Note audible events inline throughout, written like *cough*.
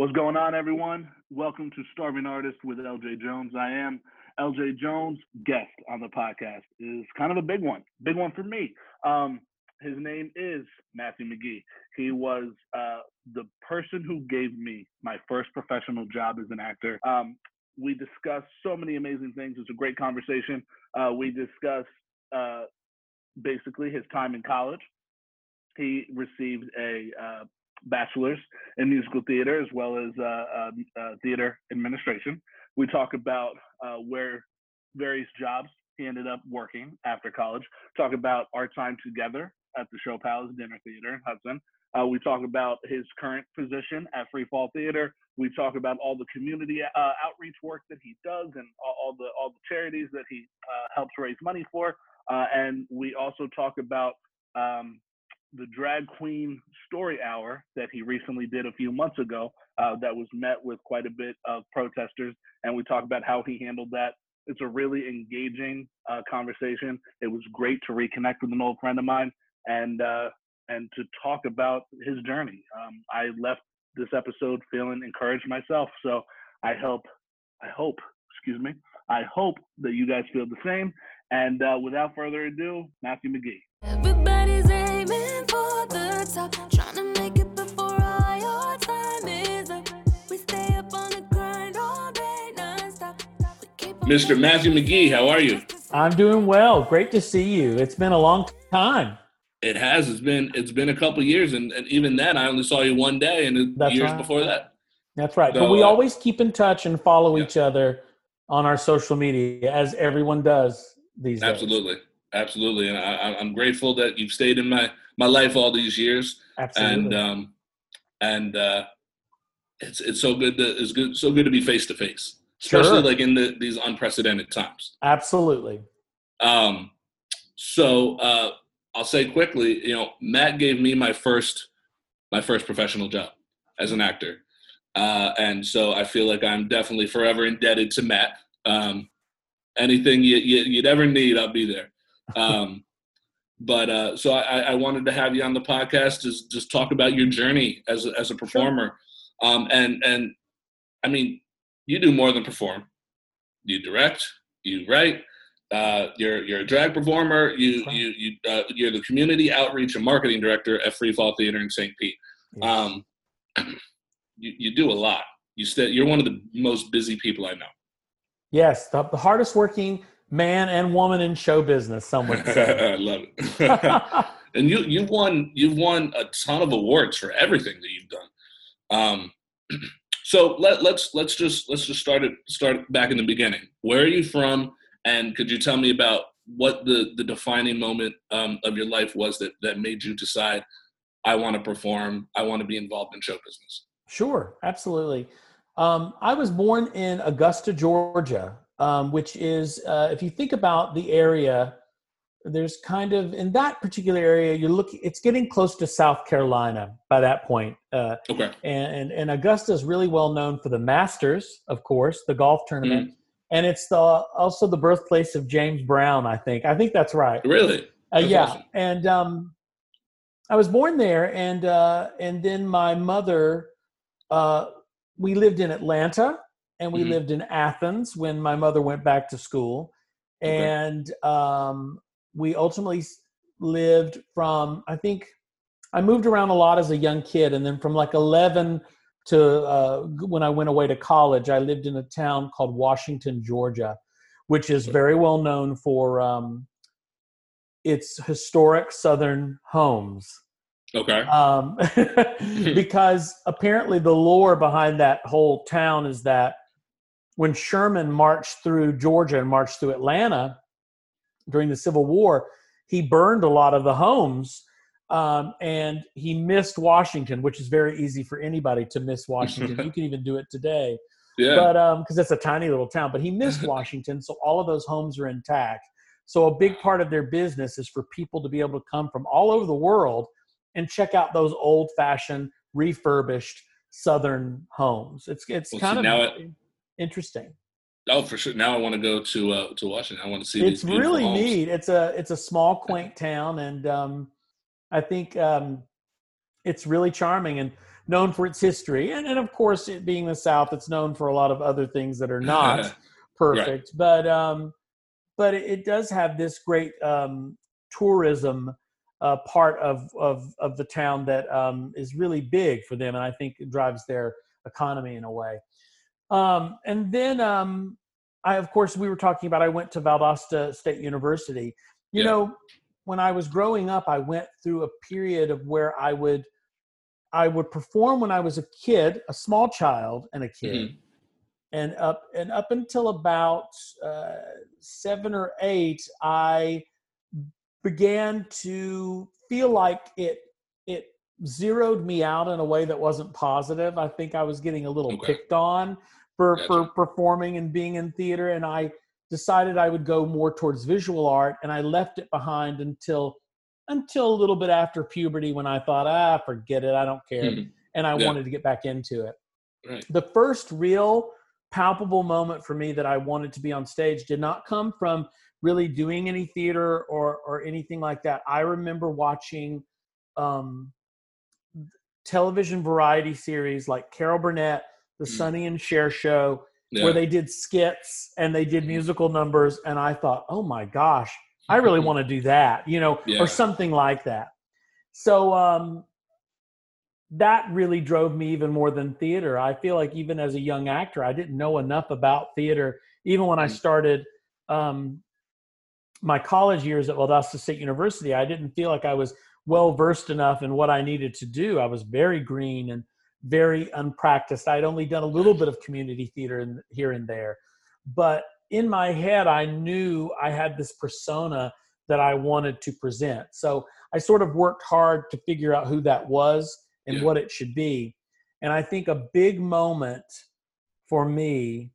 What's going on, everyone? Welcome to Starving Artist with LJ Jones. I am LJ Jones. Guest on the podcast is kind of a big one, big one for me. Um, his name is Matthew McGee. He was uh, the person who gave me my first professional job as an actor. Um, we discussed so many amazing things. It's a great conversation. Uh, we discussed uh, basically his time in college. He received a uh, bachelor's in musical theater as well as uh, um, uh, theater administration. We talk about uh, where various jobs he ended up working after college. Talk about our time together at the Show Palace Dinner Theater in Hudson. Uh, we talk about his current position at Free Fall Theater. We talk about all the community uh, outreach work that he does and all, all the all the charities that he uh, helps raise money for. Uh, and we also talk about um, the drag queen story hour that he recently did a few months ago uh, that was met with quite a bit of protesters and we talk about how he handled that. It's a really engaging uh, conversation. It was great to reconnect with an old friend of mine and uh, and to talk about his journey. Um, i left this episode feeling encouraged myself so i hope i hope excuse me i hope that you guys feel the same. And uh, without further ado matthew mcgee Everybody's aiming for the top, trying to make it before all your time is up. We stay up on the grind all day non-stop. We keep on Mr. Matthew McGee, how are you? I'm doing well. Great to see you. It's been a long time. It has. It's been it's been a couple years, and, and even then, I only saw you one day, and That's years right. before that. That's right. So, but we uh, always keep in touch and follow Yeah. each other on our social media, as everyone does these days. Absolutely, absolutely, and I, I'm grateful that you've stayed in my my life all these years, Absolutely. and um, and uh, it's it's so good to it's good so good to be face to face, especially Sure. like in the, these unprecedented times. Absolutely. Um, so uh, I'll say quickly, you know, Matt gave me my first my first professional job as an actor, uh, and so I feel like I'm definitely forever indebted to Matt. Um, anything you, you, you'd ever need, I'll be there. Um, but uh, so I, I wanted to have you on the podcast to just talk about your journey as a, as a performer, um, and and I mean, you do more than perform. You direct, you write, uh, you're you're a drag performer. You you you uh, you're the community outreach and marketing director at Free Fall Theater in St. Pete. Yes. Um, *clears throat* you you do a lot. You stay, You're one of the most busy people I know. yes, the, the hardest working man and woman in show business, some would say. *laughs* I love it. *laughs* and you you've won you've won a ton of awards for everything that you've done. Um, *clears throat* so let let's let's just let's just start it start back in the beginning. Where are you from? And could you tell me about what the the defining moment um, of your life was that that made you decide I want to perform, I want to be involved in show business? Sure, absolutely. Um, I was born in Augusta, Georgia, um, which is, uh, if you think about the area, there's kind of in that particular area, you're looking. It's getting close to South Carolina by that point, uh, Okay. and, and and Augusta is really well known for the Masters, of course, the golf tournament, and it's the also the birthplace of James Brown. I think. I think that's right. Really? Uh, yeah, awesome. and um, I was born there, and uh, and then my mother, uh, we lived in Atlanta, and we Mhm. lived in Athens when my mother went back to school, Okay. and um, we ultimately lived from I think I moved around a lot as a young kid, and then from like eleven to uh, when I went away to college, I lived in a town called Washington, Georgia, which is very well known for. Um, its historic southern homes Okay. um, *laughs* *laughs* because apparently the lore behind that whole town is that when Sherman marched through Georgia and marched through Atlanta during the Civil War, he burned a lot of the homes um, and he missed Washington, which is very easy for anybody to miss Washington. *laughs* you can even do it today Yeah. but um because it's a tiny little town but he missed *laughs* washington so all of those homes are intact so a big part of their business is for people to be able to come from all over the world and check out those old fashioned refurbished southern homes it's it's Well, kind of now it- interesting oh, for sure. Now I want to go to uh, to Washington. I want to see. it's really homes. neat it's a it's a small quaint town and um i think um it's really charming and known for its history, and and of course, it being the South, it's known for a lot of other things that are *laughs* not perfect. But um, but it, does have this great um, tourism uh, part of, of of the town that um, is really big for them, and I think it drives their economy in a way. Um, and then um, I, of course, we were talking about I went to Valdosta State University. You Yeah. know, when I was growing up, I went through a period of where I would I would perform when I was a kid, a small child and a kid, Mhm. and up and up until about uh, seven or eight, I began to feel like it it zeroed me out in a way that wasn't positive. I think I was getting a little Okay. picked on for for performing and being in theater, and I decided I would go more towards visual art, and I left it behind until until a little bit after puberty when I thought, ah, forget it, I don't care, Mhm. and I Yeah. wanted to get back into it Right. the first real palpable moment for me that I wanted to be on stage did not come from really doing any theater or or anything like that. I remember watching um, television variety series like Carol Burnett, The Mm. Sonny and Cher Show, Yeah. where they did skits and they did Mhm. musical numbers, and I thought, oh my gosh, I really *laughs* want to do that, you know, Yeah. or something like that. So um, that really drove me even more than theater. I feel like even as a young actor, I didn't know enough about theater. Even when I Mhm. started um, my college years at Valdosta State University, I didn't feel like I was well versed enough in what I needed to do. I was very green and very unpracticed. I'd only done a little bit of community theater in, here and there, but in my head, I knew I had this persona that I wanted to present. So I sort of worked hard to figure out who that was and Yeah. what it should be. And I think a big moment for me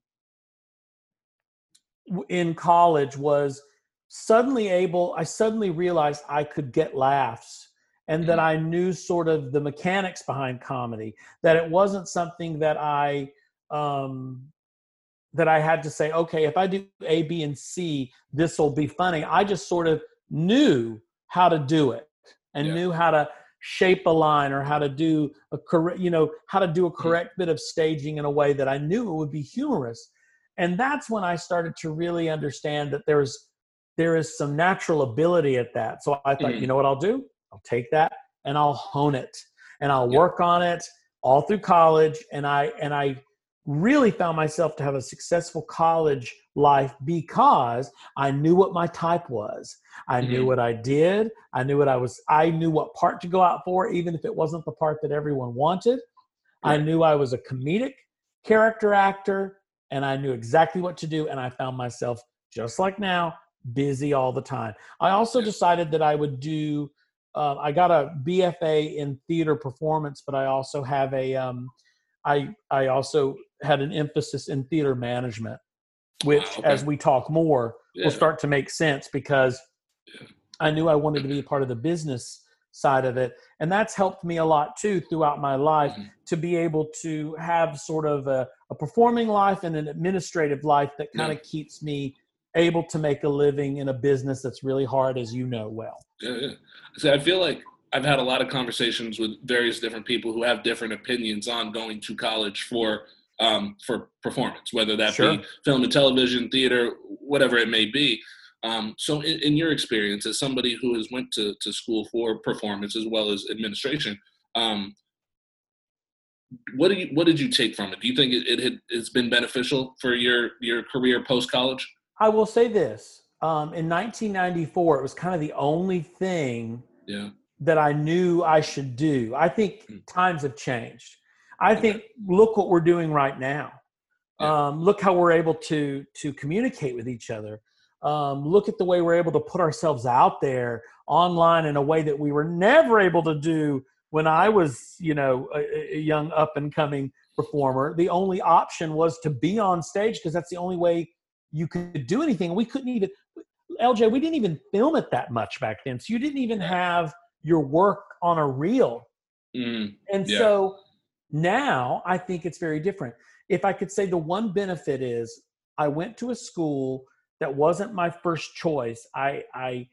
in college was suddenly able, I suddenly realized I could get laughs and that Mhm. I knew sort of the mechanics behind comedy, that it wasn't something that I, um, that I had to say, okay, if I do A, B, and C, this will be funny. I just sort of knew how to do it and Yeah. knew how to shape a line or how to do a correct, you know, how to do a correct bit of staging in a way that I knew it would be humorous. And that's when I started to really understand that there's there is some natural ability at that. So I thought, Mhm. you know what I'll do? I'll take that and I'll hone it and I'll Yeah. work on it all through college. And I and I really found myself to have a successful college life because I knew what my type was. I knew Mhm. what I did. I knew what I was. I knew what part to go out for, even if it wasn't the part that everyone wanted. I knew I was a comedic character actor, and I knew exactly what to do. And I found myself just like now, busy all the time. I also decided that I would do. Uh, I got a BFA in theater performance, but I also have a. Um, I I also had an emphasis in theater management, which, Wow, okay. as we talk more, Yeah. will start to make sense because Yeah. I knew I wanted to be a part of the business side of it, and that's helped me a lot too throughout my life Mhm. to be able to have sort of a, a performing life and an administrative life that kind Yeah. of keeps me able to make a living in a business that's really hard, as you know well. Yeah, yeah. See, I feel like I've had a lot of conversations with various different people who have different opinions on going to college for um, for performance, whether that Sure. be film and television, theater, whatever it may be. Um, so, in, in your experience, as somebody who has went to, to school for performance as well as administration, um, what do you what did you take from it? Do you think it, it had, it's been beneficial for your your career post college? I will say this: um, in 1994, it was kind of the only thing Yeah, that I knew I should do. I think Mm. times have changed. I think look what we're doing right now. Yeah. Um, look how we're able to to communicate with each other. Um, look at the way we're able to put ourselves out there online in a way that we were never able to do when I was, you know, a, a young up and coming performer. The only option was to be on stage because that's the only way you could do anything. We couldn't even LJ, we didn't even film it that much back then. So you didn't even have your work on a reel. mm, And Yeah. so now I think it's very different. If I could say the one benefit is I went to a school that wasn't my first choice. I I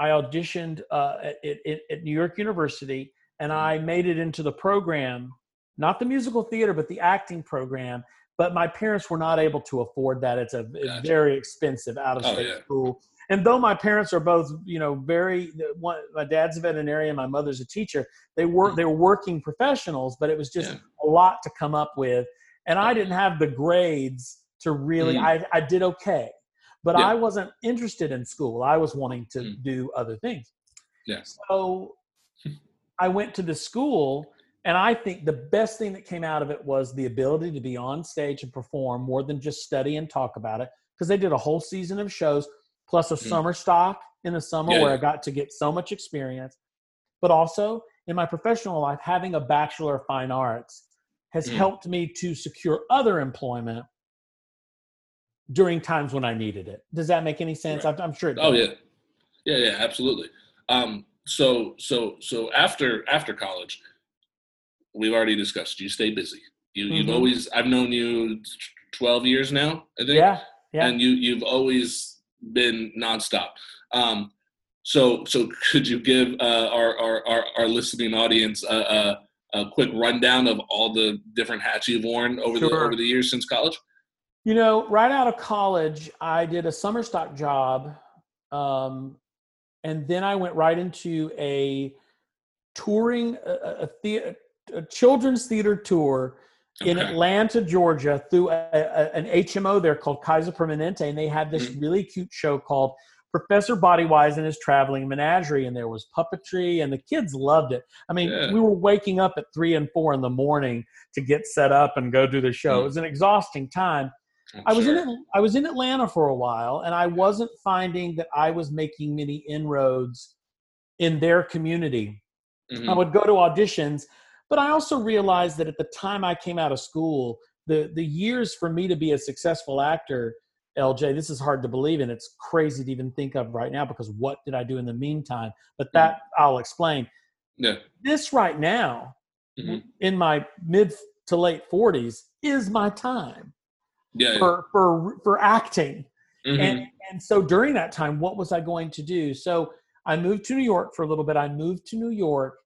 I auditioned uh, at, at, at New York University and I made it into the program not the musical theater, but the acting program. But my parents were not able to afford that. It's a Gotcha. very expensive out of Oh, state yeah. school. And though my parents are both, you know, very one, my dad's a veterinarian, my mother's a teacher. They were they were working professionals, but it was just Yeah. a lot to come up with. And I didn't have the grades to really. Mm. I I did okay, but Yeah. I wasn't interested in school. I was wanting to Mm. do other things. Yeah. So I went to the school, and I think the best thing that came out of it was the ability to be on stage and perform more than just study and talk about it. Because they did a whole season of shows, plus a Mm. summer stock in the summer Yeah, where. I got to get so much experience. But also in my professional life, having a Bachelor of Fine Arts has Mm. helped me to secure other employment during times when I needed it. Does that make any sense? Right. I'm, I'm sure it does. Oh yeah, yeah, yeah, absolutely. Um, so so so after after college, we've already discussed you stay busy. You you've Mhm. always I've known you twelve years now, I think. Yeah. Yeah. And you you've always been nonstop. Um, so so could you give uh, our, our our our listening audience a, a a quick rundown of all the different hats you've worn over the over the years since college? You know, right out of college, I did a summer stock job. Um, and then I went right into a touring, a, a, a, children's theater tour in Okay. Atlanta, Georgia, through a, a, an HMO there called Kaiser Permanente. And they had this Mm-hmm. really cute show called Professor Bodywise and his Traveling Menagerie. And there was puppetry, and the kids loved it. I mean, Yeah. we were waking up at three and four in the morning to get set up and go do the show. Mm. It was an exhausting time. I'm I was sure. in I was in Atlanta for a while, and I wasn't finding that I was making many inroads in their community. Mhm. I would go to auditions, but I also realized that at the time I came out of school, the the years for me to be a successful actor, LJ, this is hard to believe, and it's crazy to even think of right now because what did I do in the meantime? But that I'll explain. Yeah. This right now, Mhm. in my mid to late forties, is my time Yeah. yeah. for for for acting. Mhm. And, and so during that time, what was I going to do? So I moved to New York for a little bit. I moved to New York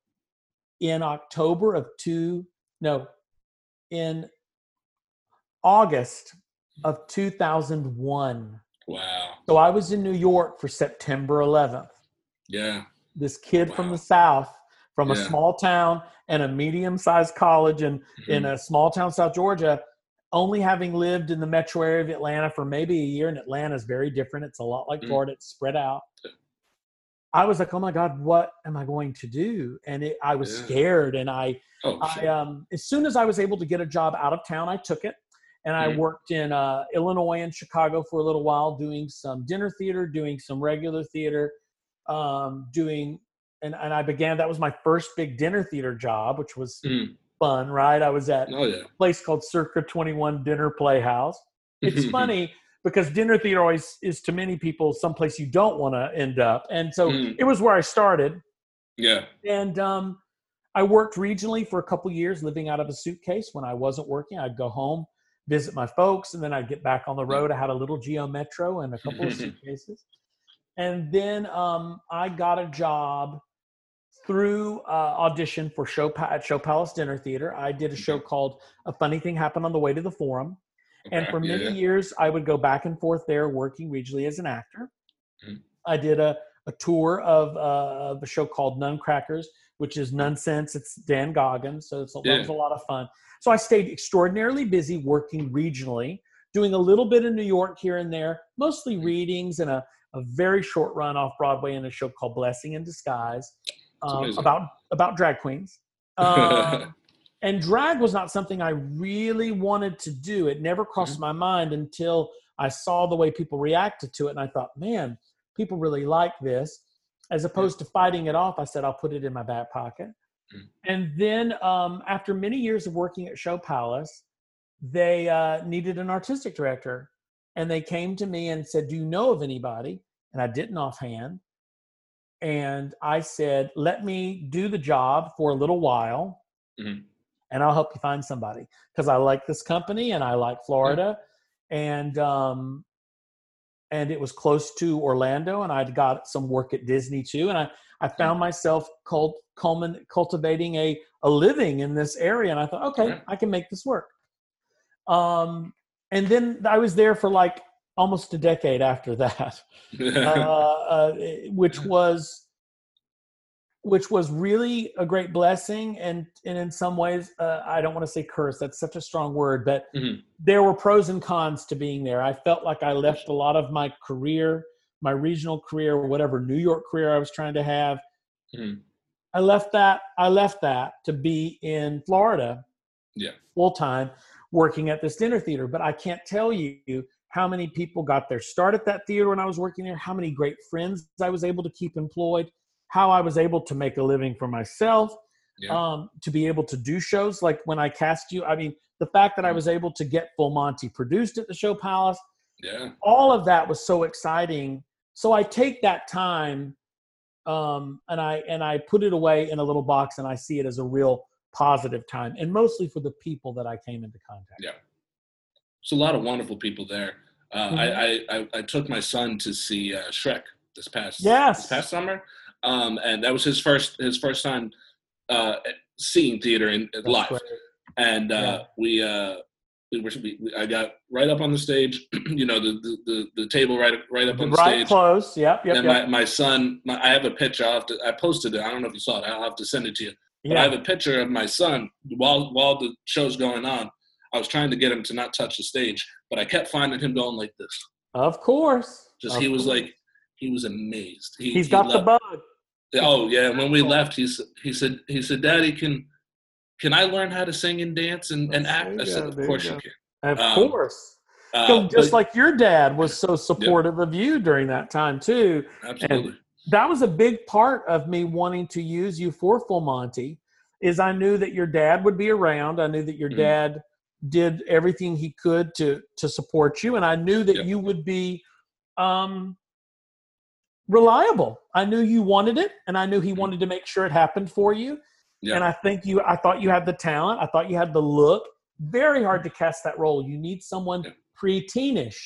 in October of two, no, in August of 2001. wow. So I was in New York for September 11th. Yeah. This kid from the South, from a small town and a medium sized college in, in Mhm. a small town, South Georgia, only having lived in the metro area of Atlanta for maybe a year, and Atlanta is very different. It's a lot like Mm. Florida, it's spread out. I was like, oh my God, what am I going to do? And it, I was Yeah. scared. And I, Oh, I, um, as soon as I was able to get a job out of town, I took it. And I Mhm. worked in uh, Illinois and Chicago for a little while, doing some dinner theater, doing some regular theater, um, doing, and, and I began, that was my first big dinner theater job, which was Mhm. fun, right? I was at Oh yeah. a place called Circa 21 Dinner Playhouse. It's *laughs* funny because dinner theater always is to many people someplace you don't want to end up. And so Mm. it was where I started. Yeah. And um, I worked regionally for a couple years, living out of a suitcase. When I wasn't working, I'd go home, visit my folks, and then I'd get back on the road. I had a little Geo Metro and a couple of *laughs* suitcases. And then um, I got a job through uh, audition for show Pa- at Show Palace Dinner Theater. I did a show called A Funny Thing Happened on the Way to the Forum. And for many yeah. years, I would go back and forth there working regionally as an actor. Mhm. I did a, a tour of, uh, of a show called Nuncrackers, which is Nunsense. It's Dan Goggin's. So it's, that Yeah. was a lot of fun. So I stayed extraordinarily busy working regionally, doing a little bit in New York here and there, mostly Mhm. readings and a, a very short run off Broadway in a show called Blessing in Disguise um, about, about drag queens. *laughs* Um, and drag was not something I really wanted to do. It never crossed Mm-hmm. my mind until I saw the way people reacted to it, and I thought, man, people really like this. As opposed to fighting it off, I said I'll put it in my back pocket. Mm. And then, um, after many years of working at Show Palace, they uh, needed an artistic director, and they came to me and said, "Do you know of anybody?" And I didn't offhand. And I said, "Let me do the job for a little while." Mhm. And I'll help you find somebody because I like this company and I like Florida, and um, and it was close to Orlando, and I'd got some work at Disney too, and I I found myself cult, culmin, cultivating a, a living in this area. And I thought, okay. I can make this work. Um, and then I was there for like almost a decade after that, *laughs* uh, uh, which was which was really a great blessing and and in some ways uh, i don't want to say curse that's such a strong word but Mhm. there were pros and cons to being there i felt like i left a lot of my career my regional career whatever new york career i was trying to have Mhm. i left that i left that to be in florida Yeah. full time working at this dinner theater but i can't tell you how many people got their start at that theater when i was working there how many great friends i was able to keep employed how I was able to make a living for myself, Yeah. um, to be able to do shows like when I cast you. I mean, the fact that I Mm. was able to get Full Monty produced at the Show Palace, yeah. all of that was so exciting. So I take that time, um, and I and I put it away in a little box, and I see it as a real positive time, and mostly for the people that I came into contact. Yeah. There's a lot of wonderful people there. Uh, Mhm. I, I, I I took my son to see uh, Shrek this past Yes. this past summer, um, and that was his first his first time uh, seeing theater in live. great. And uh, we uh, we were we, we- I got right up on the stage, *clears throat* you know, the the, the, the table right right up on the Right stage. close. Yep. Yep. and yep. my, my son, my, I have a picture. I'll have to, I posted it. I don't know if you saw it. I'll have to send it to you. But I have a picture of my son while while the show's going on. I was trying to get him to not touch the stage, but I kept finding him going like this. Of course. Just Of he was course. like, he was amazed. He, he's he got the bug. Oh yeah, when we left, he he said he said, "Daddy, can can I learn how to sing and dance and, and act?" I said, "Of there you course you can." Of Um, course. Uh, So just but- like your dad was so supportive of you during that time too. absolutely, That was a big part of me wanting to use you for Full Monty. Is I knew that your dad would be around. I knew that your Mhm. dad did everything he could to to support you, and I knew that Yep. you would be um, reliable. I knew you wanted it, and I knew he Mhm. wanted to make sure it happened for you. yeah, And I think you, I thought you had the talent. I thought you had the look. Very hard to cast that role. You need someone Yeah. pre-teenish.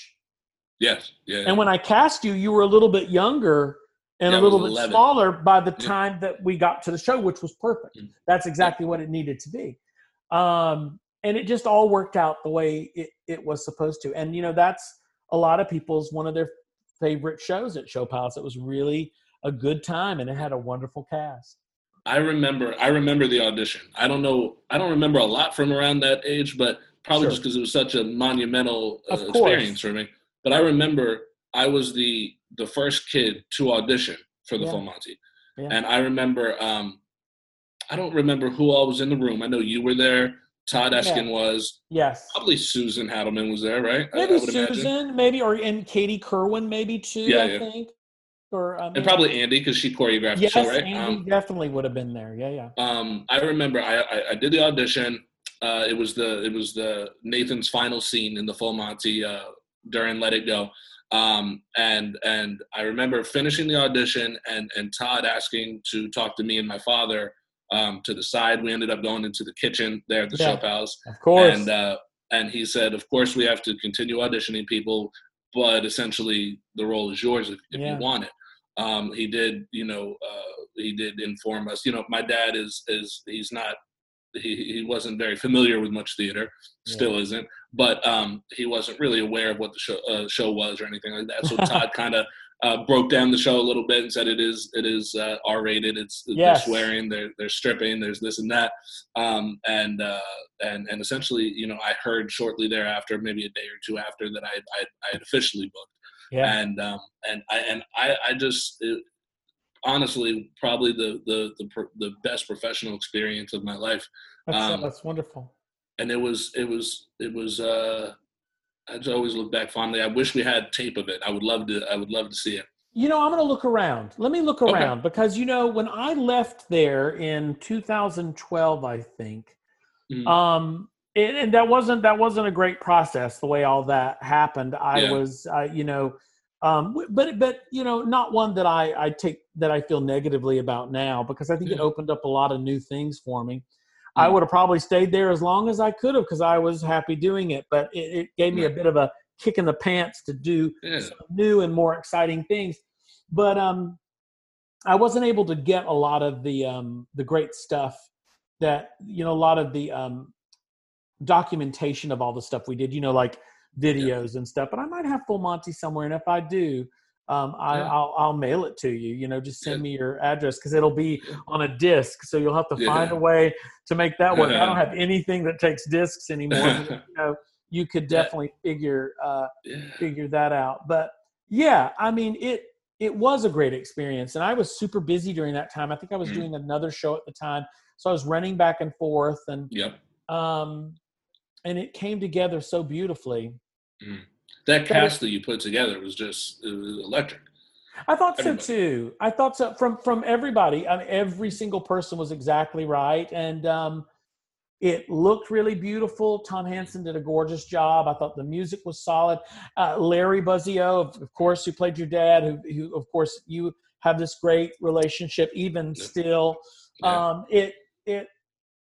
yes, yeah, And when I cast you, you were a little bit younger and Yeah, a little bit 11. smaller by the time that we got to the show, which was perfect. Mm. That's exactly what it needed to be. Um, and it just all worked out the way it, it was supposed to. And, you know, that's a lot of people's one of their favorite shows at Show Palace. It was really a good time and it had a wonderful cast. I remember I remember the audition. I don't know I don't remember a lot from around that age, but probably Sure. just because it was such a monumental uh, experience for me. But I remember I was the the first kid to audition for the Yeah. Full Monty, Yeah. and I remember um, I don't remember who all was in the room. I know you were there. Todd Yeah. Eskin was. Yes. Probably Susan Hadelman was there, right? I- I Maybe would imagine. Susan, maybe or and Katie Kerwin, maybe too. Yeah, I yeah. think, or um, and probably Andy because she choreographed yes, the show, right? Andy Um, definitely would have been there. Yeah, yeah. um, I remember I, I, I did the audition. Uh, it was the it was the Nathan's final scene in the Full Monty uh, during Let It Go, um, and and I remember finishing the audition and and Todd asking to talk to me and my father um, to the side. We ended up going into the kitchen there at the Yeah. Show Palace, Of course. and uh, and he said, of course we have to continue auditioning people, but essentially the role is yours if, if Yeah. you want it. Um, he did, you know, uh, he did inform us. You know, my dad is is he's not he he wasn't very familiar with much theater, still isn't, but um, he wasn't really aware of what the show uh, show was or anything like that. So *laughs* Todd kind of. Uh, broke down the show a little bit and said it is it is uh, R rated. It's Yes. they're swearing, they're they're stripping, there's this and that, um, and uh, and and essentially, you know, I heard shortly thereafter, maybe a day or two after, that I I I had officially booked, yeah. and um, and I and I I just it, honestly probably the the the the best professional experience of my life, That's, um, that's wonderful. and it was it was it was. uh I just always look back fondly. I wish we had tape of it. I would love to. I would love to see it. You know, I'm going to look around. Let me look Okay. around because you know when I left there in 2012, I think, Mhm. um, and, and that wasn't that wasn't a great process the way all that happened. I Yeah. was, uh, you know, um, but but you know, not one that I I take that I feel negatively about now because I think it opened up a lot of new things for me. I would have probably stayed there as long as I could have because I was happy doing it, but it, it gave me a bit of a kick in the pants to do Yeah. some new and more exciting things. But um, I wasn't able to get a lot of the um, the great stuff that you know a lot of the um, documentation of all the stuff we did. You know, like videos and stuff. But I might have Full Monty somewhere, and if I do, um, I, Yeah. I'll I'll mail it to you. You know, just send Yeah. me your address because it'll be on a disc. So you'll have to find a way to make that work. I don't have anything that takes discs anymore. *laughs* you know, you could Yeah. definitely figure uh, yeah. figure that out. But yeah, I mean it it was a great experience, and I was super busy during that time. I think I was Mhm. doing another show at the time, so I was running back and forth, and Yep. um, and it came together so beautifully. That That cast that you put together was just was electric. I thought so too. I thought so from from everybody. I mean, every single person was exactly right, and um, it looked really beautiful. Tom Hansen did a gorgeous job. I thought the music was solid. Uh, Larry Buzzeo, of, of course, who played your dad, who, who of course you have this great relationship even Yeah. still. Yeah. Um, it it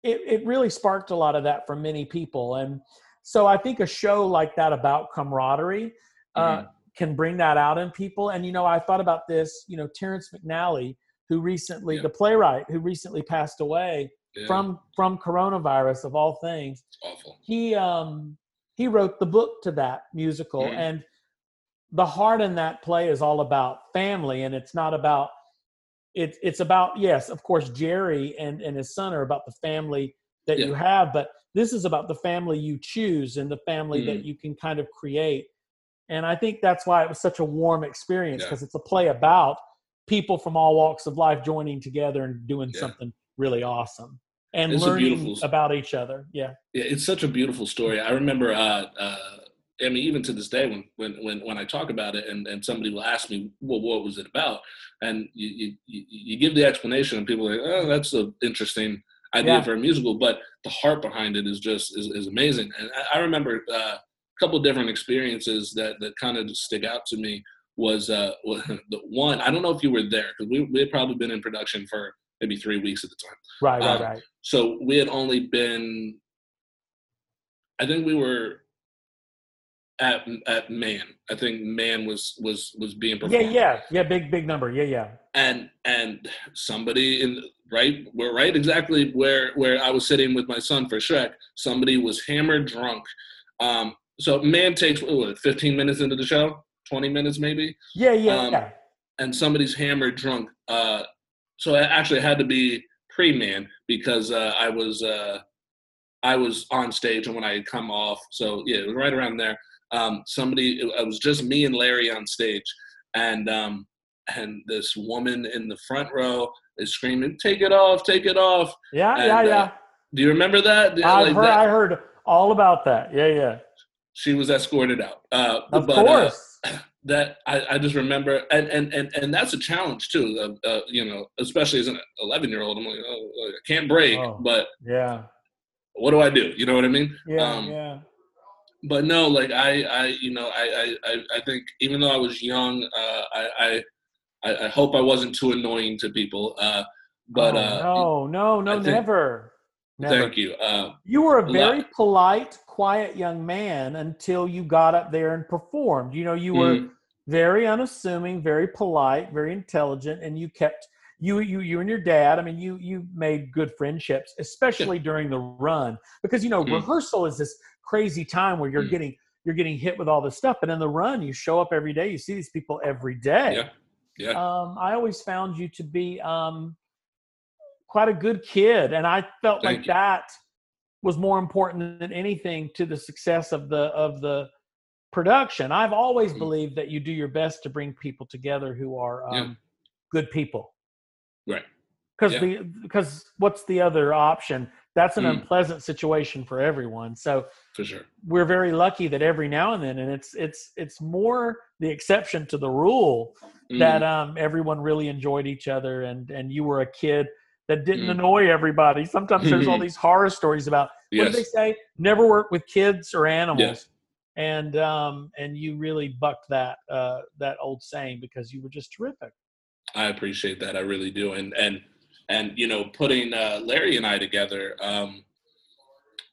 it it really sparked a lot of that for many people, and so I think a show like that about camaraderie. Uh, Mhm. can bring that out in people. And you know, I thought about this. You know, Terrence McNally, who recently, Yeah. the playwright who recently passed away Yeah, from from coronavirus of all things, it's awful. he um he wrote the book to that musical, Mhm. and the heart in that play is all about family, and it's not about it's it's about yes, of course, Jerry and and his son are about the family that Yeah. you have, but this is about the family you choose and the family that you can kind of create. And I think that's why it was such a warm experience Yeah. because it's a play about people from all walks of life joining together and doing Yeah. something really awesome and It's learning about each other. Yeah. Yeah, it's such a beautiful story. I remember, uh, uh, I mean, even to this day, when when when, when I talk about it, and, and somebody will ask me, "Well, what was it about?" and you you, you you give the explanation, and people are like, "Oh, that's an interesting idea Yeah. for a musical," but the heart behind it is just is, is amazing. And I, I remember uh, a couple different experiences that that kind of stick out to me. Was uh, *laughs* the one I don't know if you were there because we we had probably been in production for maybe three weeks at the time. Right, right, Um, right. So we had only been, I think we were at at Man. I think Man was was was being performed. Yeah, yeah, yeah. Big, big number. Yeah, yeah. And and somebody in right we're right exactly where where I was sitting with my son for Shrek. Somebody was hammered drunk. Um, so Man takes what, 15 minutes into the show, 20 minutes maybe Yeah, yeah, Um, yeah. and somebody's hammered drunk. Uh, so it actually had to be pre-man because uh, I was uh, I was on stage and when I had come off, so yeah, it was right around there. Um, somebody, it, it was just me and Larry on stage, and um, and this woman in the front row is screaming, "Take it off! Take it off!" Yeah, and, yeah, uh, yeah. Do you remember that? Yeah, I've like heard, that. I heard all about that. Yeah, yeah. She was escorted out. Uh, Of but, uh, course. *clears throat* that I, I just remember and, and and and that's a challenge too uh, uh, you know especially as an 11 year old i'm like oh, i can't break Oh. but yeah, what do i do you know what i mean yeah, um, yeah. but no like i i you know i i i I think even though i was young uh i i i, I hope i wasn't too annoying to people uh but Oh, uh no, no, no, think- never. Never. thank you uh You were a lot- very polite, quiet young man until you got up there and performed. You know, you were mm, very unassuming, very polite, very intelligent, and you kept you you you and your dad. I mean, you you made good friendships, especially during the run, because you know Mm. rehearsal is this crazy time where you're Mm. getting you're getting hit with all this stuff, and in the run, you show up every day. You see these people every day. yeah yeah Um, I always found you to be um, quite a good kid, and I felt Thank like you. that was more important than anything to the success of the of the production. I've always believed that you do your best to bring people together who are um, Yeah. good people. right Because Yeah. the because what's the other option? That's an Mm. unpleasant situation for everyone. So for sure we're very lucky that every now and then, and it's it's it's more the exception to the rule Mm, that um, everyone really enjoyed each other and and you were a kid that didn't Mm. annoy everybody sometimes there's all *laughs* these horror stories about what yes do they say never work with kids or animals Yes. and um and you really bucked that uh that old saying because you were just terrific I appreciate that. I really do. And and and you know, putting uh, Larry and I together, um,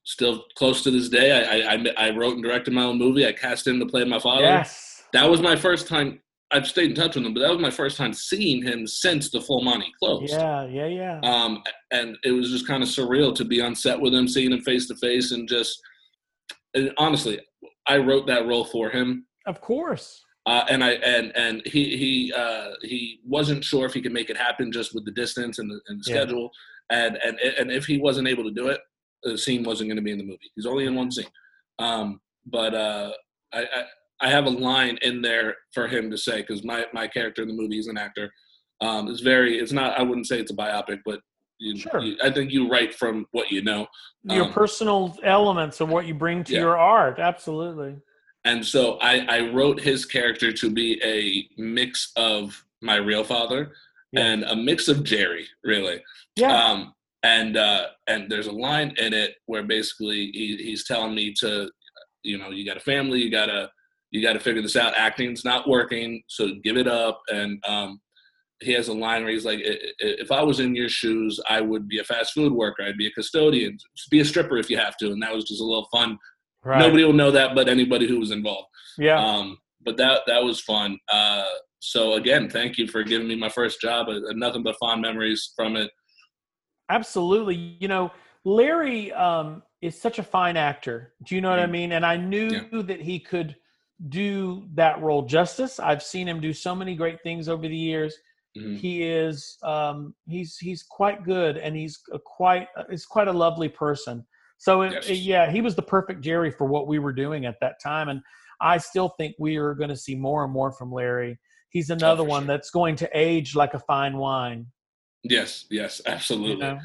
still close to this day. I, I I wrote and directed my own movie. I cast him to play my father. yes That was my first time I've stayed in touch with him, but that was my first time seeing him since the Full Monty closed. Yeah, yeah, yeah. Um, and it was just kind of surreal to be on set with him, seeing him face to face, and just and honestly, I wrote that role for him. of course. Uh, and I and and he he uh, he wasn't sure if he could make it happen just with the distance and the, and the Yeah. schedule, and and and if he wasn't able to do it, the scene wasn't going to be in the movie. He's only in one scene, um, but uh, I, I I have a line in there for him to say because my my character in the movie is an actor. Um, it's very it's not I wouldn't say it's a biopic, but you, Sure. you- I think you write from what you know. Your Um, personal elements of what you bring to Yeah. your art. Absolutely. And so I, I wrote his character to be a mix of my real father Yeah. and a mix of Jerry, really. Yeah. Um, and uh, and there's a line in it where basically he, he's telling me to, you know, you got a family, you gotta you gotta figure this out. Acting's not working, so give it up. And um, he has a line where he's like, "I- I- "If I was in your shoes, I would be a fast food worker. I'd be a custodian, be a stripper if you have to." And that was just a little fun right. Nobody will know that, but anybody who was involved. yeah. Um, but that that was fun. Uh, so again, thank you for giving me my first job. Uh, nothing but fond memories from it. Absolutely. You know, Larry um, is such a fine actor. Do you know what I Mhm. mean? And I knew that he could do that role justice. I've seen him do so many great things over the years. Mhm. He is um, he's he's quite good, and he's a quite is quite a lovely person. So it, Yes. it- yeah, he was the perfect Jerry for what we were doing at that time, and I still think we are going to see more and more from Larry. He's another Oh, one sure. that's going to age like a fine wine. Yes, yes, absolutely. You know?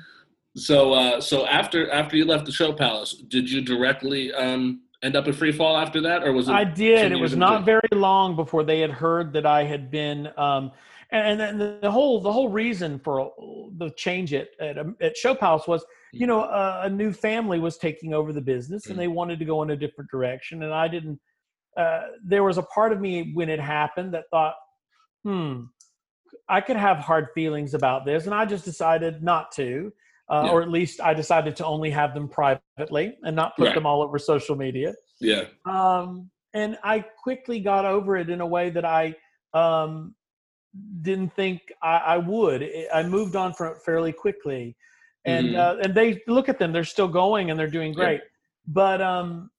So uh, so after after you left the show palace, did you directly um, end up in Free Fall after that, or was it? I did. It was not very long before they had heard that I had been, um, and, and then the whole the whole reason for the change at at, um, at Show Palace was, you know, a, a new family was taking over the business, and Mm. they wanted to go in a different direction, and I didn't. Uh, there was a part of me when it happened that thought, hmm, I could have hard feelings about this, and I just decided not to. Uh, Yeah. Or at least I decided to only have them privately and not put Right. them all over social media Yeah, um, and I quickly got over it in a way that I um, didn't think I, I would. I- I moved on from it fairly quickly, and Mhm. uh, and they look at them; they're still going and they're doing Yeah. great. But um,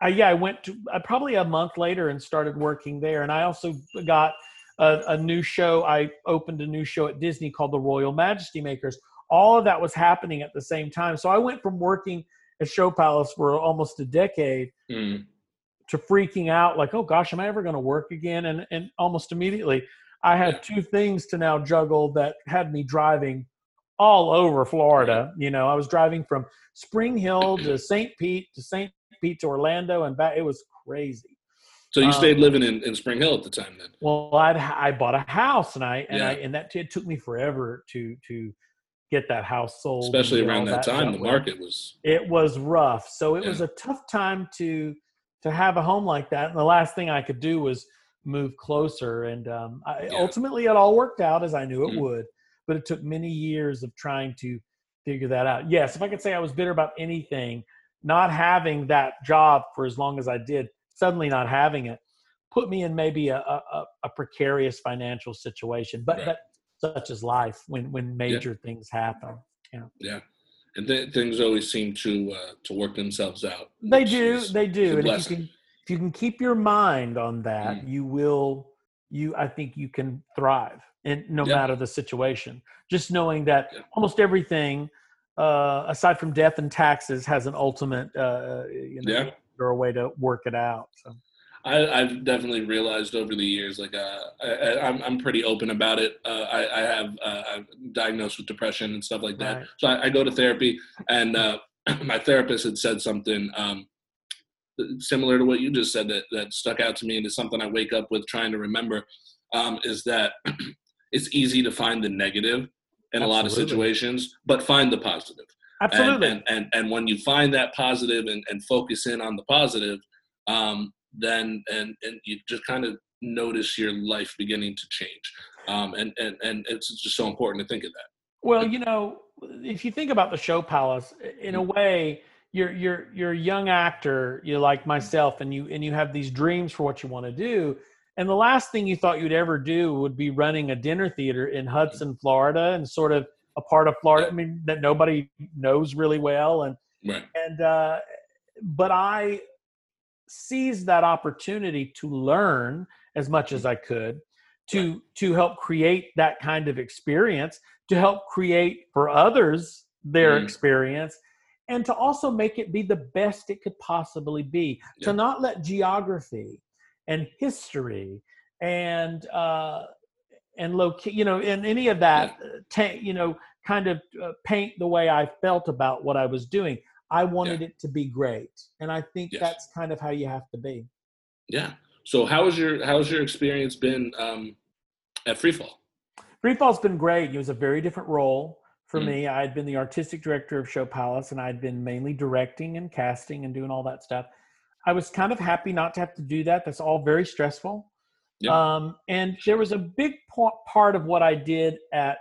I, yeah, I went to uh, probably a month later and started working there, and I also got a, a new show. I opened a new show at Disney called The Royal Majesty Makers. All of that was happening at the same time, so I went from working at Show Palace for almost a decade Mm. to freaking out like oh gosh am i ever going to work again and and almost immediately i had two things to now juggle that had me driving all over florida you know i was driving from spring hill to st pete to st pete to orlando and back it was crazy So you Um, stayed living in, in Spring Hill at the time then. well i'd i bought a house and i and i and that it took me forever to to get that house sold Especially around all that time, the market was it was rough so it Yeah. was a tough time to to have a home like that and the last thing i could do was move closer and um, I, Yeah. ultimately it all worked out as i knew it Mhm. would but it took many years of trying to figure that out yes if i could say i was bitter about anything not having that job for as long as i did suddenly not having it put me in maybe a, a, a- precarious financial situation but Right. but such is life when when major things happen Yeah. Yeah. and th- things always seem to uh, to work themselves out. They do. is- They do. And if you can, if you can keep your mind on that, Mm. you will. You, I think, you can thrive, and no Yeah. matter the situation. Just knowing that Yeah. almost everything, uh, aside from death and taxes, has an ultimate, uh, you know, Yeah. or a way to work it out. So. I, I've definitely realized over the years, like uh, I, I'm pretty open about it. Uh, I, I have uh, I'm diagnosed with depression and stuff like that, Right. so I, I go to therapy. And uh, *clears throat* my therapist had said something um, similar to what you just said that that stuck out to me, and is something I wake up with trying to remember. Um, is that *clears throat* it's easy to find the negative in a lot of situations, but find the positive. And- Absolutely. And, and, and when you find that positive and, and focus in on the positive, um, then and and you just kind of notice your life beginning to change. Um, and, and and it's just so important to think of that. Well, you know, if you think about the show palace, in a Mm-hmm. way, you're you're you're a young actor, you like myself, and you and you have these dreams for what you want to do, and the last thing you thought you'd ever do would be running a dinner theater in Hudson, Florida, and sort of a part of Florida. I mean, that nobody knows really well, and Right. and uh, but I seized that opportunity to learn as much as I could to to help create that kind of experience, to help create for others their Mhm. experience, and to also make it be the best it could possibly be. Yeah. To not let geography and history and uh, and loca- you know, and any of that, uh, ta- you know, kind of uh, paint the way I felt about what I was doing. I wanted it to be great, and I think Yes. that's kind of how you have to be. Yeah. So how has your how's your experience been um, at Freefall? Free Fall's been great. It was a very different role for Mm. me. I had been the artistic director of Show Palace, and I'd been mainly directing and casting and doing all that stuff. I was kind of happy not to have to do that. That's all very stressful. Yeah. Um, and there was a big part of what I did at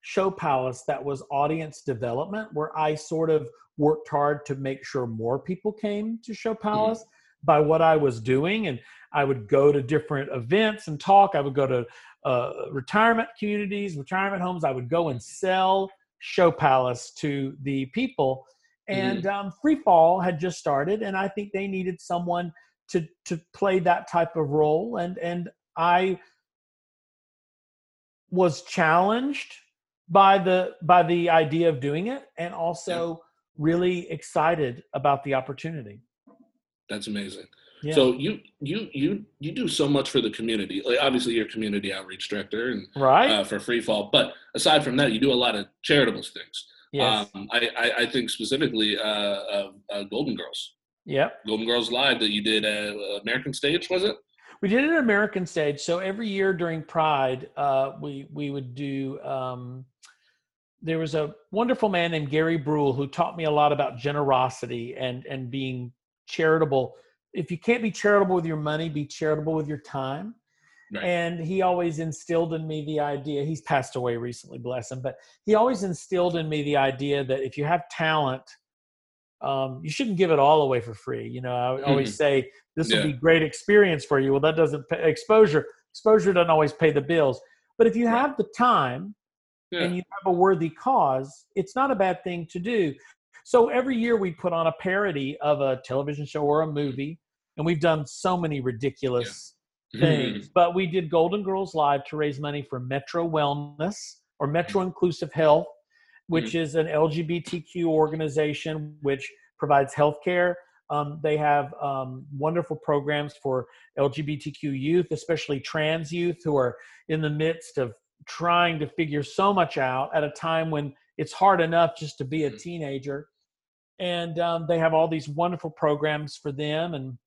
Show Palace that was audience development, where I sort of worked hard to make sure more people came to Show Palace by what I was doing. And I would go to different events and talk. I would go to uh, retirement communities, retirement homes. I would go and sell Show Palace to the people. And um, Free Fall had just started, and I think they needed someone to to play that type of role. And and I was challenged by the by the idea of doing it, and also really excited about the opportunity. That's amazing. Yeah. So you you you you do so much for the community. Like obviously you're a community outreach director and right? uh, for Freefall, but aside from that, you do a lot of charitable things. Yes. Um, I, I I think specifically uh, uh, uh, Golden Girls, yep. Golden Girls Live that you did at American Stage, was it? We did it at American stage. So every year during Pride, uh, we we would do. Um, there was a wonderful man named Gary Brule who taught me a lot about generosity and and being charitable. If you can't be charitable with your money, be charitable with your time. Right. And he always instilled in me the idea. He's passed away recently, bless him. But he always instilled in me the idea that if you have talent, um, you shouldn't give it all away for free. You know, I always say this will Yeah. be great experience for you. Well, that doesn't pay exposure. Exposure doesn't always pay the bills. But if you Right. have the time Yeah. and you have a worthy cause, it's not a bad thing to do. So every year we put on a parody of a television show or a movie, and we've done so many ridiculous things. But we did Golden Girls Live to raise money for Metro Wellness or Metro Inclusive Health, which is an LGBTQ organization which provides health care. Um, they have um, wonderful programs for LGBTQ youth, especially trans youth who are in the midst of trying to figure so much out at a time when it's hard enough just to be a teenager. And um, they have all these wonderful programs for them and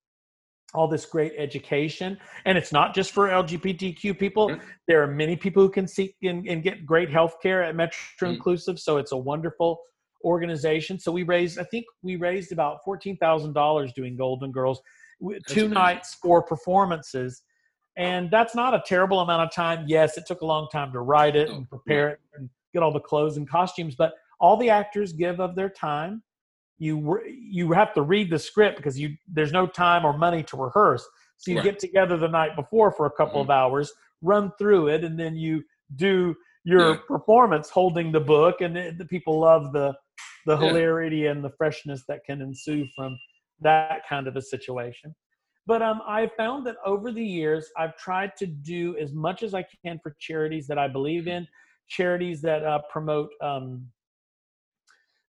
all this great education. And it's not just for LGBTQ people. Mhm. There are many people who can seek and, and get great health care at Metro Mhm. Inclusive. So it's a wonderful organization. So we raised, I think we raised about $14,000 doing Golden Girls, That's two amazing. nights, four performances. And that's not a terrible amount of time. Yes, it took a long time to write it Oh, and prepare it and get all the clothes and costumes, but all the actors give of their time. You you have to read the script because you there's no time or money to rehearse. So you Right. get together the night before for a couple of hours, run through it, and then you do your Yeah. performance holding the book, and the, the people love the the Yeah. hilarity and the freshness that can ensue from that kind of a situation. But um, I've found that over the years, I've tried to do as much as I can for charities that I believe in, charities that uh, promote um,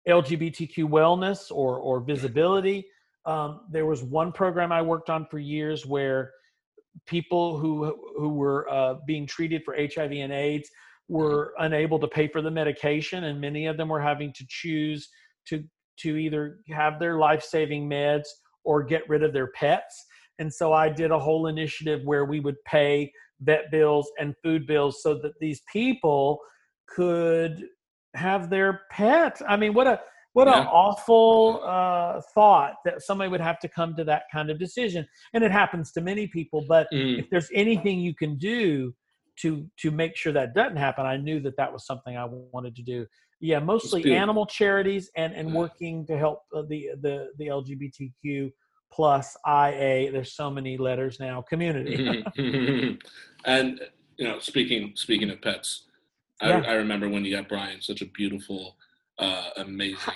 LGBTQ wellness or or visibility. Um, there was one program I worked on for years where people who who were uh, being treated for HIV and AIDS were unable to pay for the medication, and many of them were having to choose to to either have their life saving meds or get rid of their pets. And so I did a whole initiative where we would pay vet bills and food bills so that these people could have their pet. I mean, what a what an Yeah. awful uh, thought that somebody would have to come to that kind of decision. And it happens to many people. But Mm. if there's anything you can do to to make sure that doesn't happen, I knew that that was something I wanted to do. Yeah, mostly animal charities and and working to help uh, the the the LGBTQ plus IA. There's so many letters now. Community. *laughs* and you know, speaking speaking of pets, Yeah. I, I remember when you got Brian, such a beautiful, uh, amazing.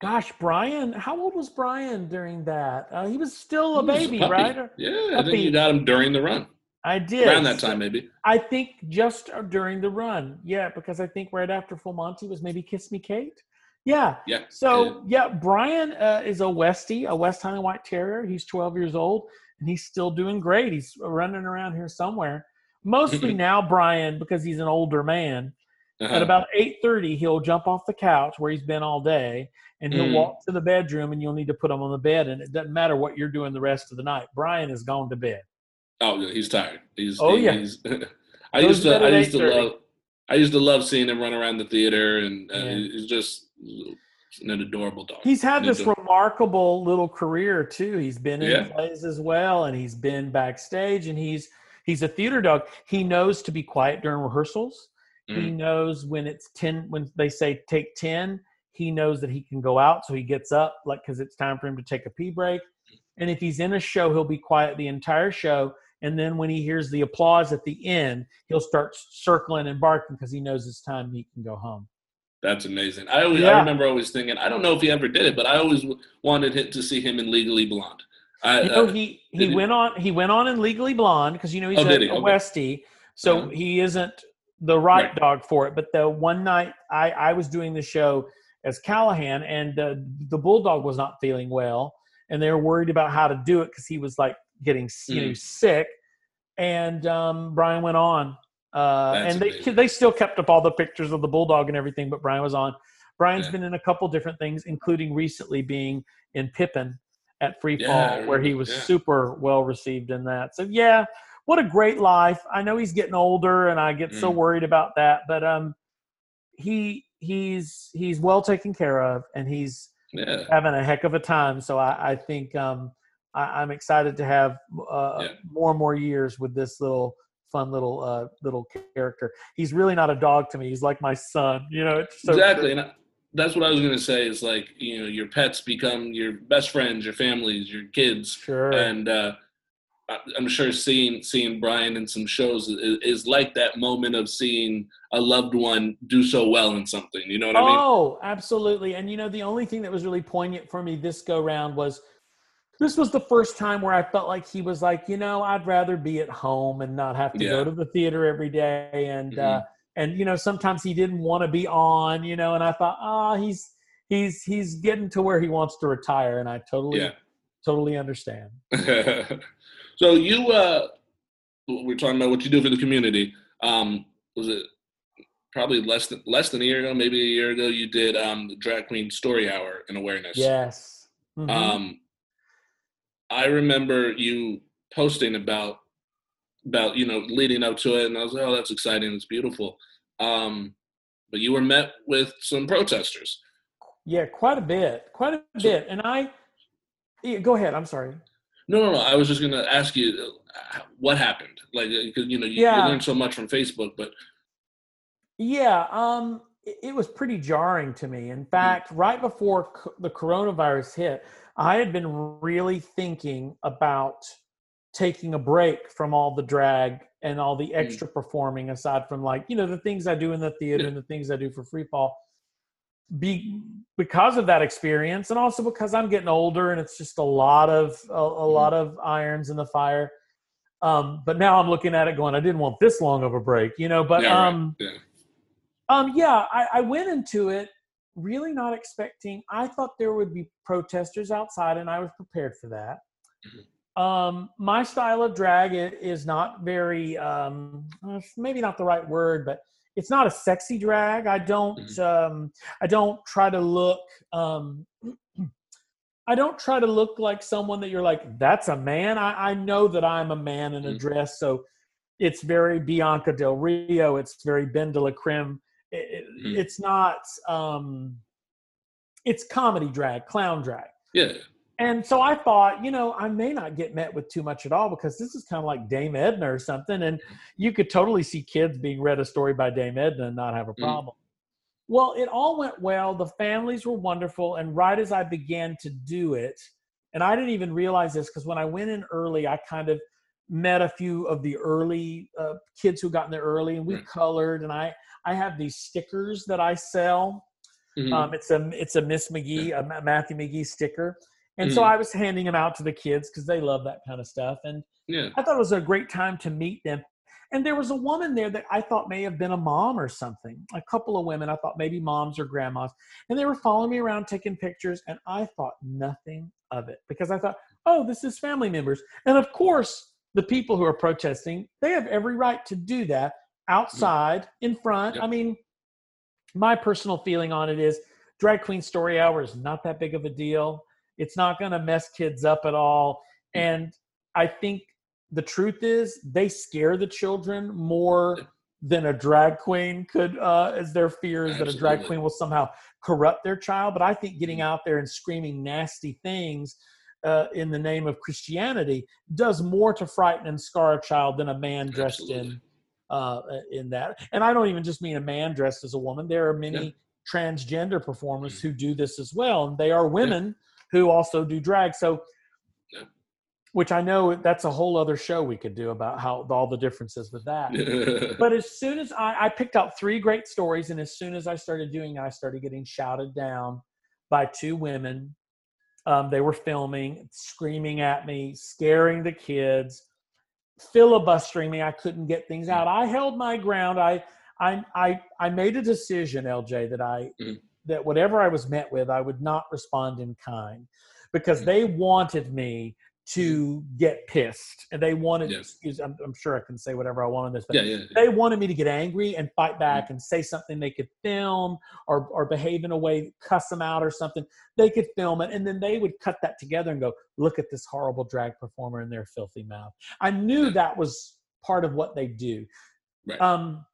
Gosh, Brian, how old was Brian during that? Uh, he was still a He baby, puppy. right? Or- Yeah, I think you got him during the run, I did around that time maybe. I think just during the run, yeah, because I think right after Full Monty was maybe Kiss Me Kate. Yeah. Yeah. So yeah, Brian uh, is a Westie, a West Highland White Terrier. He's 12 years old and he's still doing great. He's running around here somewhere. Mostly *laughs* now, Brian, because he's an older man. Uh-huh. At about 8:30, he'll jump off the couch where he's been all day, and he'll Mm. walk to the bedroom, and you'll need to put him on the bed. And it doesn't matter what you're doing the rest of the night. Brian is gone to bed. Oh, yeah, he's tired. He's. Oh, yeah. He's, *laughs* I Goes used to to. I used to love. I used to love seeing him run around the theater, and uh, Yeah. he's just an adorable dog. He's had An this ador- remarkable little career too. He's been in Yeah. plays as well, and he's been backstage, and he's he's a theater dog. He knows to be quiet during rehearsals. He Mm. knows when it's ten when they say take ten. He knows that he can go out, so he gets up like because it's time for him to take a pee break. And if he's in a show, he'll be quiet the entire show. And then when he hears the applause at the end, he'll start circling and barking because he knows it's time he can go home. That's amazing. I always, Yeah. I remember always thinking, I don't know if he ever did it, but I always w- wanted him to see him in Legally Blonde. I, You know, uh, he did he he? went on he went on in Legally Blonde because you know he's Oh, a, he? a Okay. Westie, so Uh-huh. he isn't the right, Right. dog for it. But the one night I I was doing the show as Callahan, and uh, the bulldog was not feeling well, and they were worried about how to do it because he was like getting you know Mm. sick, and um, Brian went on. Uh, and they amazing. they still kept up all the pictures of the bulldog and everything, but Brian was on. Brian's Yeah. been in a couple different things, including recently being in Pippin at Free Yeah, Fall, I where he was yeah. super well received in that. So yeah, what a great life. I know he's getting older, and I get so Mm. worried about that, but um, he he's he's well taken care of, and he's yeah. having a heck of a time. So I, I think um, I, I'm excited to have uh, Yeah. more and more years with this little fun little uh, little character. He's really not a dog to me. He's like my son. You know, it's so exactly. And I, that's what I was going to say is like, you know, your pets become your best friends, your families, your kids. Sure. And uh, I'm sure seeing seeing Brian in some shows is, is like that moment of seeing a loved one do so well in something. You know what I mean? Oh, absolutely. And you know, the only thing that was really poignant for me this go round was this was the first time where I felt like he was like, you know, I'd rather be at home and not have to go to the theater every day. And uh Mhm. and you know, sometimes he didn't want to be on, you know, and I thought, ah, he's he's he's getting to where he wants to retire, and I totally Yeah. totally understand. *laughs* so you uh we're talking about what you do for the community um was it probably less than less than a year ago maybe a year ago you did um the drag queen story hour in awareness Yes. Mhm. um i remember you posting about about you know leading up to it and i was like oh that's exciting it's beautiful um but you were met with some protesters yeah, quite a bit. Quite a So- bit. And I yeah, go ahead, I'm sorry. No no no i was just gonna ask you uh, what happened like because you know you, Yeah. you learn so much from facebook but Yeah, um, it, was pretty jarring to me. In fact, right before co- the coronavirus hit, I had been really thinking about taking a break from all the drag and all the extra performing, aside from like you know the things I do in the theater Yeah. and the things I do for free fall. Be because of that experience, and also because I'm getting older, and it's just a lot of a, a lot of irons in the fire. Um, but now I'm looking at it, going, I didn't want this long of a break, you know. But Yeah, right. um, yeah um, yeah, I, I went into it really not expecting. I thought there would be protesters outside, and I was prepared for that. Um, my style of drag is not very, um, uh, maybe not the right word, but it's not a sexy drag. I don't, um, I don't try to look. Um, *clears throat* I don't try to look like someone that you're like. That's a man. I, I know that I'm a man in a Mhm. dress, so it's very Bianca Del Rio. It's very Ben de la Creme. It, Mhm. It's not. Um, it's comedy drag, clown drag. yeah And so I thought, you know, I may not get met with too much at all because this is kind of like Dame Edna or something. And you could totally see kids being read a story by Dame Edna and not have a Mm. problem. Well, it all went well. The families were wonderful. And right as I began to do it, and I didn't even realize this because when I went in early, I kind of met a few of the early uh, kids who got in there early, and we Right. colored. And I I have these stickers that I sell. Mhm. Um, it's a it's a Miss McGee, a Matthew McGee sticker, and so Mhm. I was handing them out to the kids because they love that kind of stuff. And yeah. I thought it was a great time to meet them. And there was a woman there that I thought may have been a mom or something. A couple of women, I thought maybe moms or grandmas. And they were following me around taking pictures. And I thought nothing of it because I thought, oh, this is family members. And of course, the people who are protesting, they have every right to do that outside, in front. Yep. I mean, my personal feeling on it is drag queen story hour is not that big of a deal. It's not going to mess kids up at all. Mm. And I think the truth is they scare the children more than a drag queen could uh as their fear is that a drag queen will somehow corrupt their child but i think getting out there and screaming nasty things uh, in the name of christianity does more to frighten and scar a child than a man dressed Absolutely. in uh in that and i don't even just mean a man dressed as a woman there are many Yeah. transgender performers who do this as well and they are women who also do drag so which i know that's a whole other show we could do about how all the differences with that *laughs* but as soon as I, I picked out three great stories, and as soon as I started doing, I started getting shouted down by two women. Um, they were filming, screaming at me, scaring the kids, filibustering me. I couldn't get things out. I held my ground. I I I I made a decision, LJ, that I Mm. That whatever I was met with, I would not respond in kind because Mm. they wanted me to get pissed and they wanted Yeah. excuse I'm, I'm sure i can say whatever i want on this but yeah, yeah. they wanted me to get angry and fight back and say something they could film or or behave in a way cuss them out or something they could film it and then they would cut that together and go look at this horrible drag performer in their filthy mouth i knew Yeah. that was part of what they do Right. um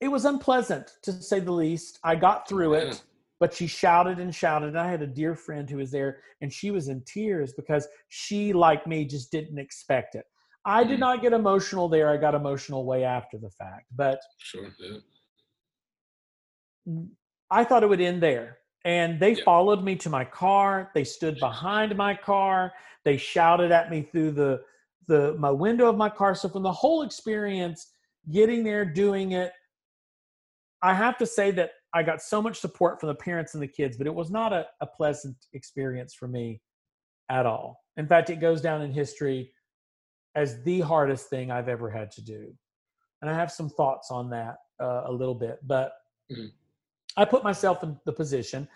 it was unpleasant to say the least i got through it Yeah. but she shouted and shouted and i had a dear friend who was there and she was in tears because she like me just didn't expect it i did Mhm. not get emotional there i got emotional way after the fact but Sure. Yeah. i thought it would end there and they Yeah. followed me to my car they stood behind my car they shouted at me through the the my window of my car so from the whole experience getting there doing it i have to say that i got so much support from the parents and the kids but it was not a, a pleasant experience for me at all. In fact it goes down in history as the hardest thing i've ever had to do. And i have some thoughts on that uh, a little bit but Mhm. i put myself in the position.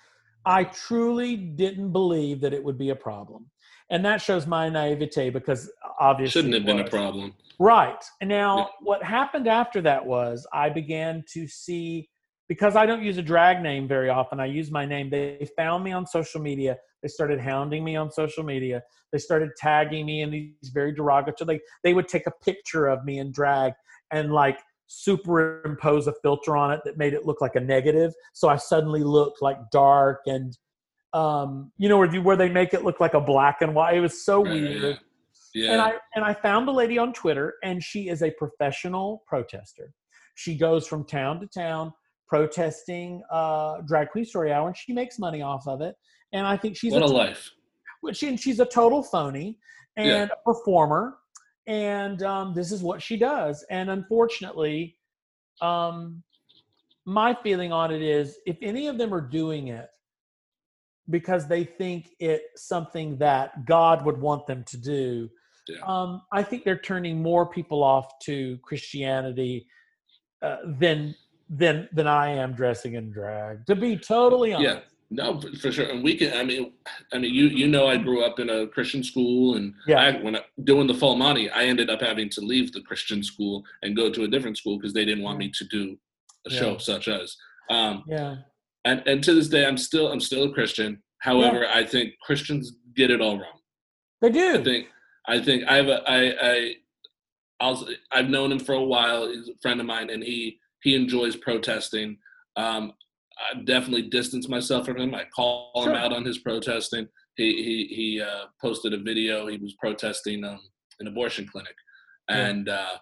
I truly didn't believe that it would be a problem and that shows my naivete because uh, obviously Shouldn't have been a problem. Right. And now Yeah. what happened after that was I began to see because I don't use a drag name very often, I use my name. They found me on social media. They started hounding me on social media. They started tagging me in these very derogatory. Like they would take a picture of me in drag and like superimpose a filter on it that made it look like a negative. So I suddenly looked like dark and um, you know, where, you- where they make it look like a black and white. It was so Right, weird Yeah. Yeah. and I and I found a lady on Twitter, and she is a professional protester. She goes from town to town protesting uh, drag queen story hour, and she makes money off of it. And I think she's what a to- life. well, she, she's a total phony and Yeah. a performer, and um, this is what she does. And unfortunately, um, my feeling on it is, if any of them are doing it because they think it's something that God would want them to do, Yeah. um, I think they're turning more people off to Christianity uh, than than than I am dressing in drag. To be totally honest, Yeah. No, for- for sure. And we can. I mean, I mean, you you know, I grew up in a Christian school, and Yeah. I, when I, doing the Full Monty, I ended up having to leave the Christian school and go to a different school because they didn't want me to do a show such as. Um, yeah, and and to this day, I'm still I'm still a Christian. However, I think Christians get it all wrong. they do. I think I think I have a I I I'll, I've known him for a while. He's a friend of mine, and he he enjoys protesting. Um, I definitely distance myself from him. I call Sure. him out on his protesting. He he he uh, posted a video. He was protesting um, an abortion clinic, Yeah. and uh,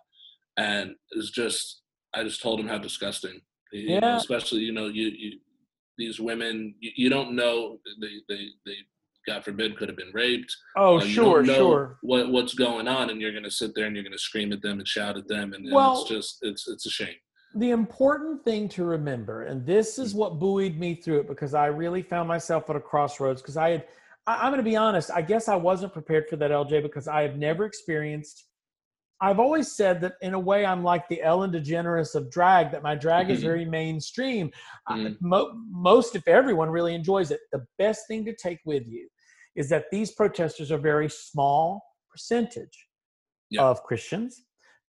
and it's just I just told him how disgusting. You know, Yeah. especially you know you you these women you, you don't know they they they God forbid, could have been raped. Oh, Uh, sure, sure. What what's going on, and you're going to sit there and you're going to scream at them and shout at them, and, and Well- it's just it's it's a shame. The important thing to remember, and this is what buoyed me through it because I really found myself at a crossroads because I had, I, I'm going to be honest, I guess I wasn't prepared for that, LJ, because I have never experienced. I've always said that in a way I'm like the Ellen DeGeneres of drag, that my drag is Mhm. very mainstream. I- Mhm. mo- most, if everyone, really enjoys it. The best thing to take with you is that these protesters are very small percentage Yeah. of Christians.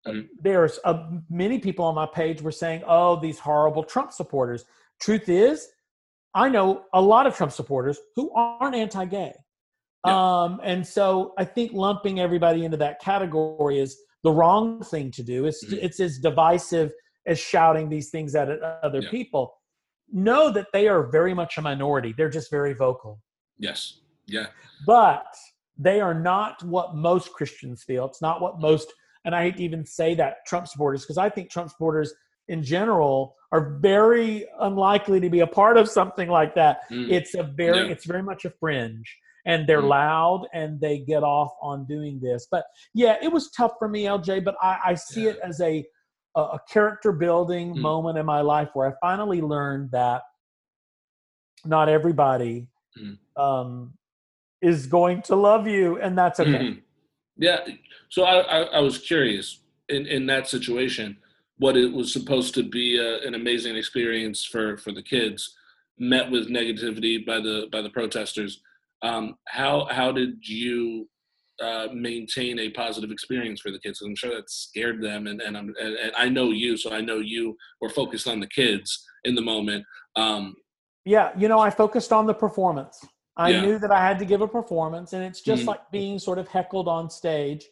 Mhm. There's uh, many people on my page were saying, "Oh, these horrible Trump supporters." Truth is, I know a lot of Trump supporters who aren't anti-gay, um, and so I think lumping everybody into that category is the wrong thing to do. It's Mhm. it's as divisive as shouting these things at other Yeah. people. Know that they are very much a minority. They're just very vocal Yes. Yeah. but they are not what most Christians feel. It's not what most, and I hate to even say that Trump supporters, because I think Trump supporters in general are very unlikely to be a part of something like that. Mm. It's a very, Yeah. it's very much a fringe, and they're Mm. loud and they get off on doing this. But yeah, it was tough for me, LJ. But I, I see Yeah. it as a a, a character building Mm. moment in my life where I finally learned that not everybody Mm. um, is going to love you, and that's okay. Mhm. Yeah. So I, I, I was curious in, in that situation, what it was supposed to be a, an amazing experience for, for the kids, met with negativity by the by the protesters. Um, how how did you uh, maintain a positive experience for the kids? I'm sure that scared them, and and, I'm, and and I know you, so I know you were focused on the kids in the moment. Um, Yeah, you know, I focused on the performance. I Yeah. knew that I had to give a performance, and it's just Mhm. like being sort of heckled on stage.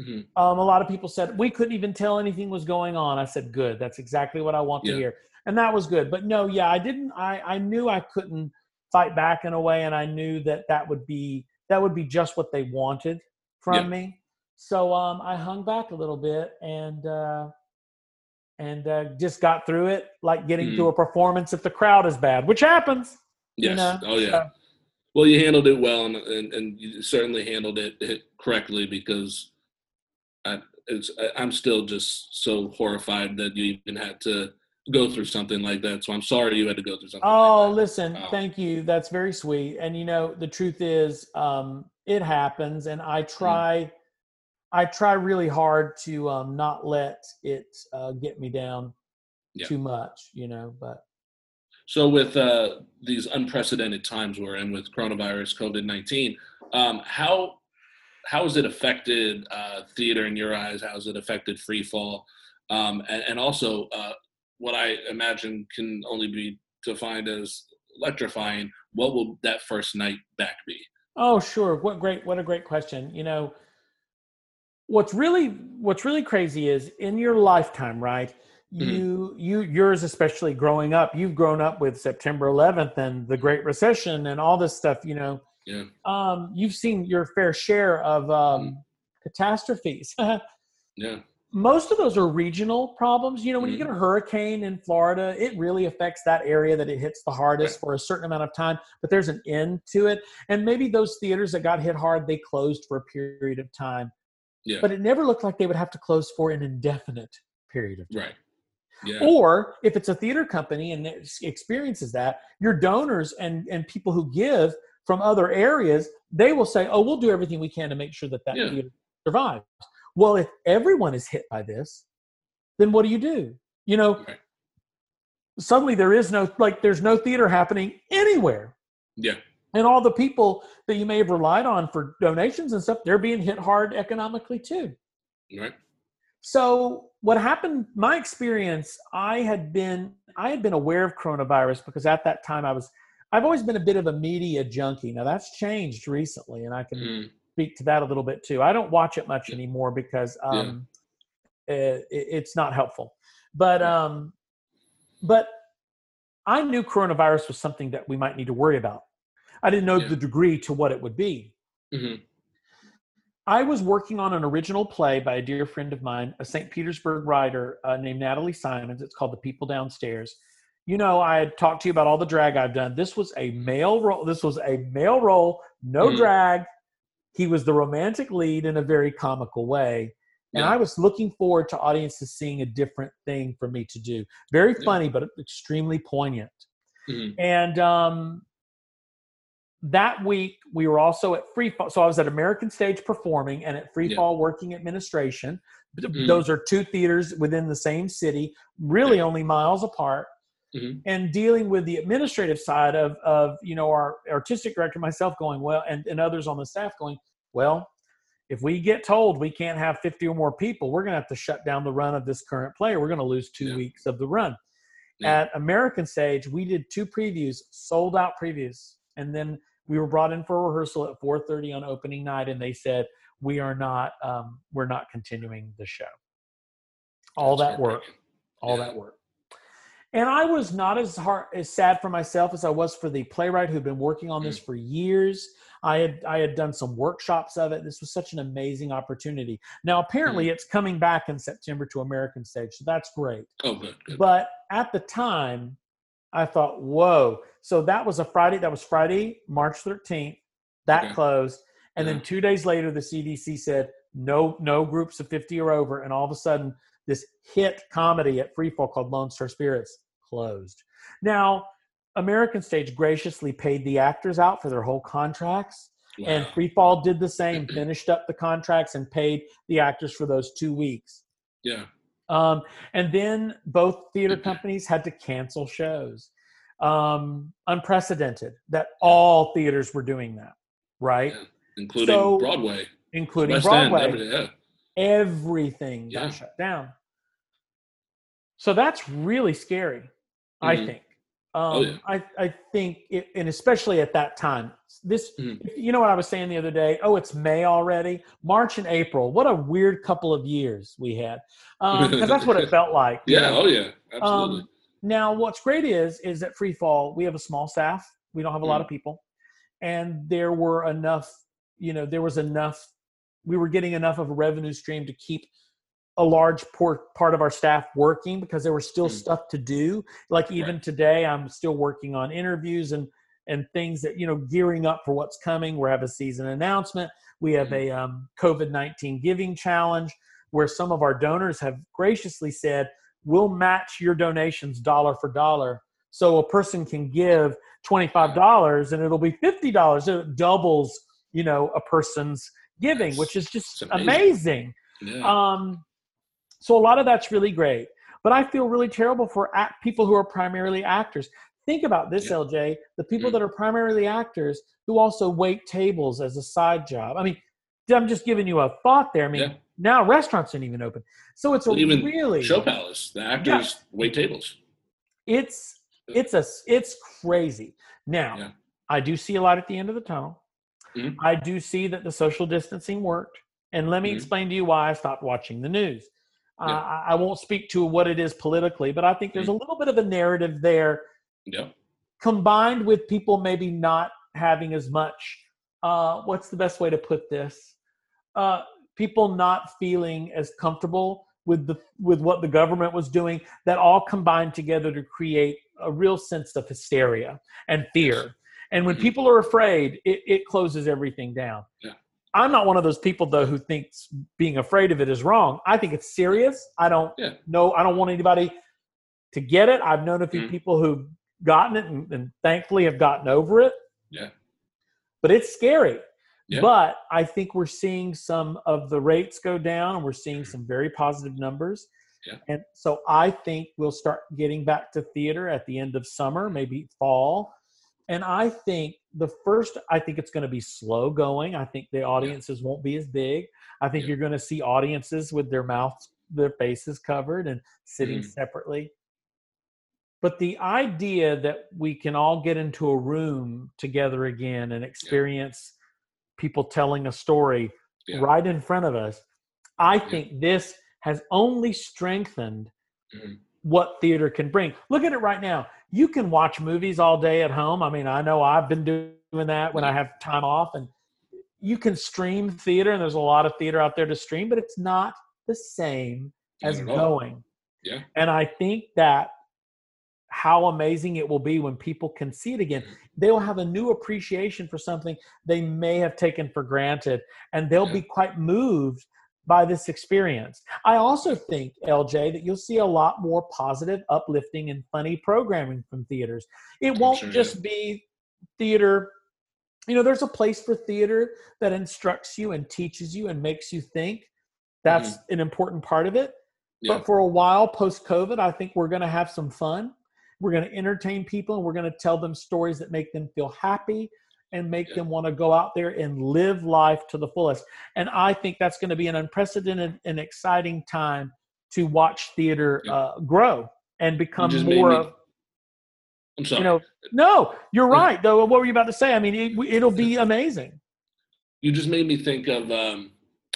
Mhm. Um, a lot of people said we couldn't even tell anything was going on. I said, "Good, that's exactly what I want Yeah. to hear," and that was good. But no, yeah, I didn't. I I knew I couldn't fight back in a way, and I knew that that would be that would be just what they wanted from Yeah. me. So um, I hung back a little bit and uh, and uh, just got through it, like getting Mm. to a performance if the crowd is bad, which happens. yes. You know, oh yeah. so- Well, you handled it well, and, and, and you certainly handled it, it correctly because I, it's, I- I'm still just so horrified that you even had to go through something like that. So I'm sorry you had to go through something. Oh, like that. listen, Wow. thank you. That's very sweet. And you know, the truth is, um, it happens, and I try, I try really hard to um, not let it uh, get me down Yeah. too much. You know, but So with uh, these unprecedented times we're in with coronavirus, COVID nineteen, um, how how has it affected uh, theater in your eyes? How has it affected free fall? Um, and, and also, uh, what I imagine can only be defined as electrifying. What will that first night back be? Oh, sure. What great what a great question. You know, what's really what's really crazy is in your lifetime, right? Mhm. You you yours especially growing up, you've grown up with September 11th and the Great Recession and all this stuff, you know. Yeah. Um you've seen your fair share of um catastrophes. *laughs* Yeah. Most of those are regional problems. You know, when you get mm. a hurricane in Florida, it really affects that area that it hits the hardest for a certain amount of time, but there's an end to it. And maybe those theaters that got hit hard, they closed for a period of time. Yeah. But it never looked like they would have to close for an indefinite period of time. Right. Yeah. Or if it's a theater company and it experiences that, your donors and, and people who give from other areas, they will say, oh, we'll do everything we can to make sure that that Yeah. theater survives. Well, if everyone is hit by this, then what do you do? You know, Right. suddenly there is no, like, there's no theater happening anywhere. Yeah. And all the people that you may have relied on for donations and stuff, they're being hit hard economically too. Right. So what happened? My experience, I had been I had been aware of coronavirus because at that time I was I've always been a bit of a media junkie. Now that's changed recently, and I can Mm. Speak to that a little bit too. I don't watch it much Yeah. anymore because Yeah. um, it, it's not helpful. But Yeah. um, but I knew coronavirus was something that we might need to worry about. I didn't know Yeah. the degree to what it would be. hmm I was working on an original play by a dear friend of mine, a St. Petersburg writer uh, named Natalie Simons. It's called The People Downstairs. you know, I had talked to you about all the drag I've done. This was a male role. This was a male role, no Mhm. drag. He was the romantic lead in a very comical way. And Yeah. I was looking forward to audiences seeing a different thing for me to do. Very Yeah. funny, but extremely poignant. Mhm. And um, that week, we were also at Free Fall. So I was at American Stage performing and at Free Yeah. Fall working administration. Mhm. Those are two theaters within the same city, really Yeah. only miles apart. Mhm. And dealing with the administrative side of, of you know, our artistic director, myself going, well, and, and others on the staff going, well, if we get told we can't have 50 or more people, we're going to have to shut down the run of this current play. We're going to lose two Yeah. weeks of the run. Yeah. At American Stage, we did two previews, sold out previews, and then we were brought in for a rehearsal at 4:30 on opening night, and they said we are not, um, we're not continuing the show. All That's that work, all Yeah. that work. And I was not as hard, as sad for myself as I was for the playwright who'd been working on this mm. for years. I had I had done some workshops of it. This was such an amazing opportunity. Now apparently mm. it's coming back in September to American Stage, so that's great. Oh, good. good. But at the time, I thought, whoa. So that was a Friday. That was Friday, March 13th. That Okay. closed. And then two days later, the CDC said, no, no groups of 50 or over. And all of a sudden, this hit comedy at Freefall called Lone Star Spirits closed. Now, American Stage graciously paid the actors out for their whole contracts. And Wow. Freefall did the same, finished up the contracts and paid the actors for those two weeks. yeah. Um, and then both theater companies had to cancel shows. Um, unprecedented that all theaters were doing that, right? Yeah. Including So- Broadway, Including West Broadway. End. Yeah. Everything Yeah. got shut down. So that's really scary, I Mhm. think. Um, Oh, yeah. I, I think, it, and especially at that time, this, Mhm. you know what I was saying the other day? Oh, it's May already. March and April. What a weird couple of years we had. Because that's what it *laughs* felt like. Yeah. know? Oh, yeah. Absolutely. Um, now, what's great is is that Free Fall we have a small staff. We don't have a lot Mm. of people, and there were enough. You know, there was enough. We were getting enough of a revenue stream to keep a large por- part of our staff working because there was still Mm. stuff to do. Like even Right. today, I'm still working on interviews and and things that you know gearing up for what's coming. We have a season announcement. We have a um, COVID nineteen giving challenge where some of our donors have graciously said we'll match your donations dollar for dollar. So a person can give $25 and it'll be $50. So it doubles, you know, a person's giving, which is just amazing. amazing. yeah. Um, so a lot of that's really great. But I feel really terrible for act- people who are primarily actors. Think about this, Yeah. LJ. The people Mm. that are primarily actors who also wait tables as a side job. I mean, I'm just giving you a thought there. I mean, Yeah. now restaurants aren't even open. So it's a even really Show Palace. The actors wait tables. it's it's a it's crazy now Yeah. i do see a light at the end of the tunnel Mhm. i do see that the social distancing worked and let me Mhm. explain to you why i stopped watching the news uh, Yeah. I, I won't speak to what it is politically but i think there's a little bit of a narrative there Yep. combined with people maybe not having as much uh, what's the best way to put this uh, people not feeling as comfortable with the with what the government was doing that all combined together to create a real sense of hysteria and fear and when Mhm. people are afraid it, it closes everything down Yeah. i'm not one of those people though who thinks being afraid of it is wrong i think it's serious i don't Yeah. know i don't want anybody to get it i've known a few Mhm. people who've gotten it and, and thankfully have gotten over it Yeah. but it's scary Yeah. but i think we're seeing some of the rates go down and we're seeing some very positive numbers Yeah. and so i think we'll start getting back to theater at the end of summer maybe fall and i think the first i think it's going to be slow going i think the audiences won't be as big i think Yeah. you're going to see audiences with their mouths their faces covered and sitting Mhm. separately but the idea that we can all get into a room together again and experience people telling a story Yeah. right in front of us, I Yeah. think this has only strengthened Mhm. What theater can bring. Look at it right now. You can watch movies all day at home. I mean, I know I've been doing that when I have time off, and you can stream theater, and there's a lot of theater out there to stream, but it's not the same as going. Yeah. And I think that how amazing it will be when people can see it again. They will have a new appreciation for something they may have taken for granted, and they'll Yeah. be quite moved by this experience. I also think, LJ, that you'll see a lot more positive, uplifting, and funny programming from theaters. It won't sure, just be theater. You know, there's a place for theater that instructs you and teaches you and makes you think. That's mm-hmm. an important part of it. Yeah. But for a while post COVID, I think we're going to have some fun. We're going to entertain people and we're going to tell them stories that make them feel happy and make Yeah. them want to go out there and live life to the fullest. And I think that's going to be an unprecedented and exciting time to watch theater Yeah. uh, grow and become more of, I'm sorry. you know, no, you're Yeah. right. Though, what were you about to say? I mean, it, it'll be *laughs* amazing. you just made me think of um,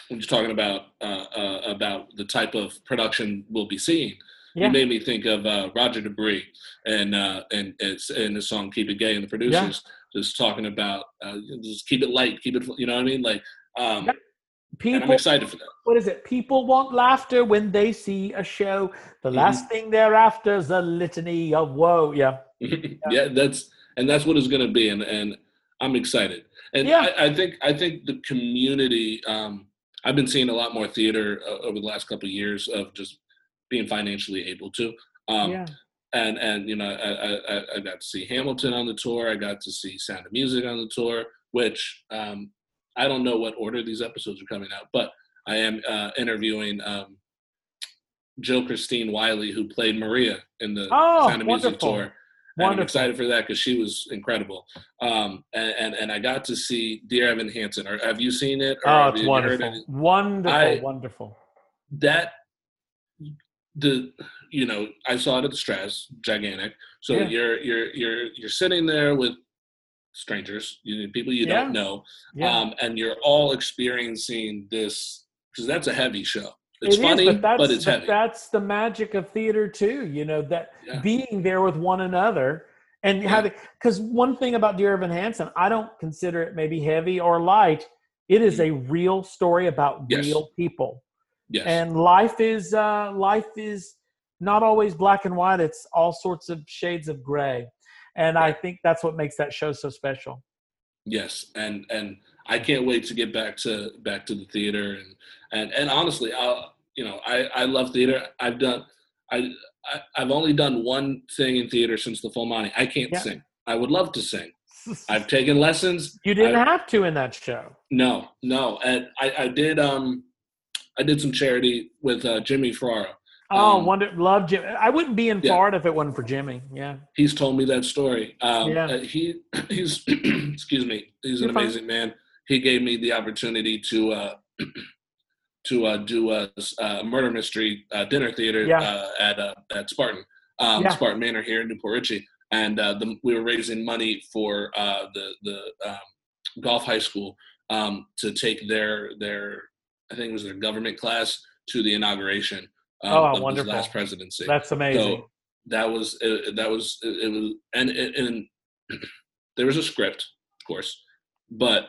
when you're talking about uh, uh, about the type of production we'll be seeing. Yeah. You made me think of uh, Roger De Bris and uh, and in the song "Keep It Gay" and the producers just talking about uh, just keep it light, keep it. You know what I mean? Like, um, Yeah. and I'm People excited for that. what is it? People want laughter when they see a show. The Mm-hmm. last thing after is a litany of woe. Yeah. *laughs* yeah, that's and that's what it's going to be, and and I'm excited. And Yeah. I, I think I think the community. Um, I've been seeing a lot more theater uh, over the last couple of years of just being financially able to. Um, yeah. And and you know I, I I- got to see Hamilton on the tour. I got to see Sound of Music on the tour, which um, I don't know what order these episodes are coming out, but I am uh, interviewing um, Jill Christine Wiley, who played Maria in the Oh, Sound of Music tour. And I'm excited for that because she was incredible. Um, and, and and I got to see Dear Evan Hansen. Or have you seen it? Oh, it's wonderful. it? Wonderful. I- wonderful. that the you know I saw it at the Straz, gigantic. So Yeah. you're you're you're you're sitting there with strangers, you people you Yeah. don't know, Yeah. um, and you're all experiencing this because that's a heavy show. It's It is, funny, but, that's, but it's but heavy. that's the magic of theater too. You know that being there with one another and having because one thing about Dear Evan Hansen, I don't consider it maybe heavy or light. It is a real story about. Yes. real people, yes, and life is uh, life is not always black and white. It's all sorts of shades of gray, and I think that's what makes that show so special. yes, and and I can't wait to get back to back to the theater and and and honestly, I you know I I love theater. I've done I, I I've only done one thing in theater since the Full Monty. I can't Yeah. sing. I would love to sing. *laughs* I've taken lessons. you didn't I- have to in that show. No, no, and I, I did um I did some charity with uh, Jimmy Ferraro. Oh, Um, wonder love Jim. I wouldn't be in Yeah. Florida if it wasn't for Jimmy. Yeah. He's told me that story. Um, Yeah. uh, he *clears throat* he's *clears throat* excuse me. He's an You're fine. amazing man. He gave me the opportunity to uh, *clears throat* to uh, do a, a murder mystery uh, dinner theater Yeah. uh, at uh, at Spartan um, Yeah. Spartan Manor here in New Port Richey, and uh, the, we were raising money for uh, the the um, Gulf high school um, to take their their I think it was their government class to the inauguration um, Oh, of his last presidency. That's amazing. So that was uh, that was it, it was and and *clears throat* there was a script, of course, but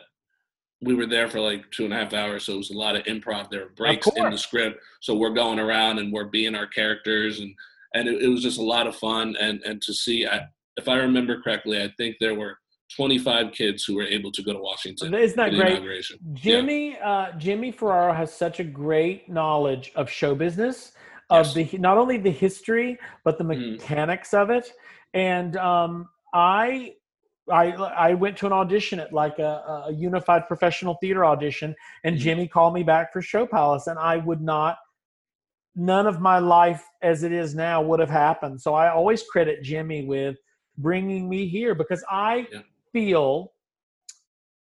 we were there for like two and a half hours, so it was a lot of improv. There were breaks in the script, so we're going around and we're being our characters, and and it, it was just a lot of fun. And and to see, I, if I remember correctly, I think there were 25 kids who were able to go to Washington Isn't that great? Jimmy uh, Jimmy Ferraro has such a great knowledge of show business, of Yes. the not only the history but the Mhm. mechanics of it. And um, I, I I went to an audition at like a, a unified professional theater audition, and Mhm. Jimmy called me back for Show Palace, and I would not. None of my life as it is now would have happened. So I always credit Jimmy with bringing me here because I Yeah. Feel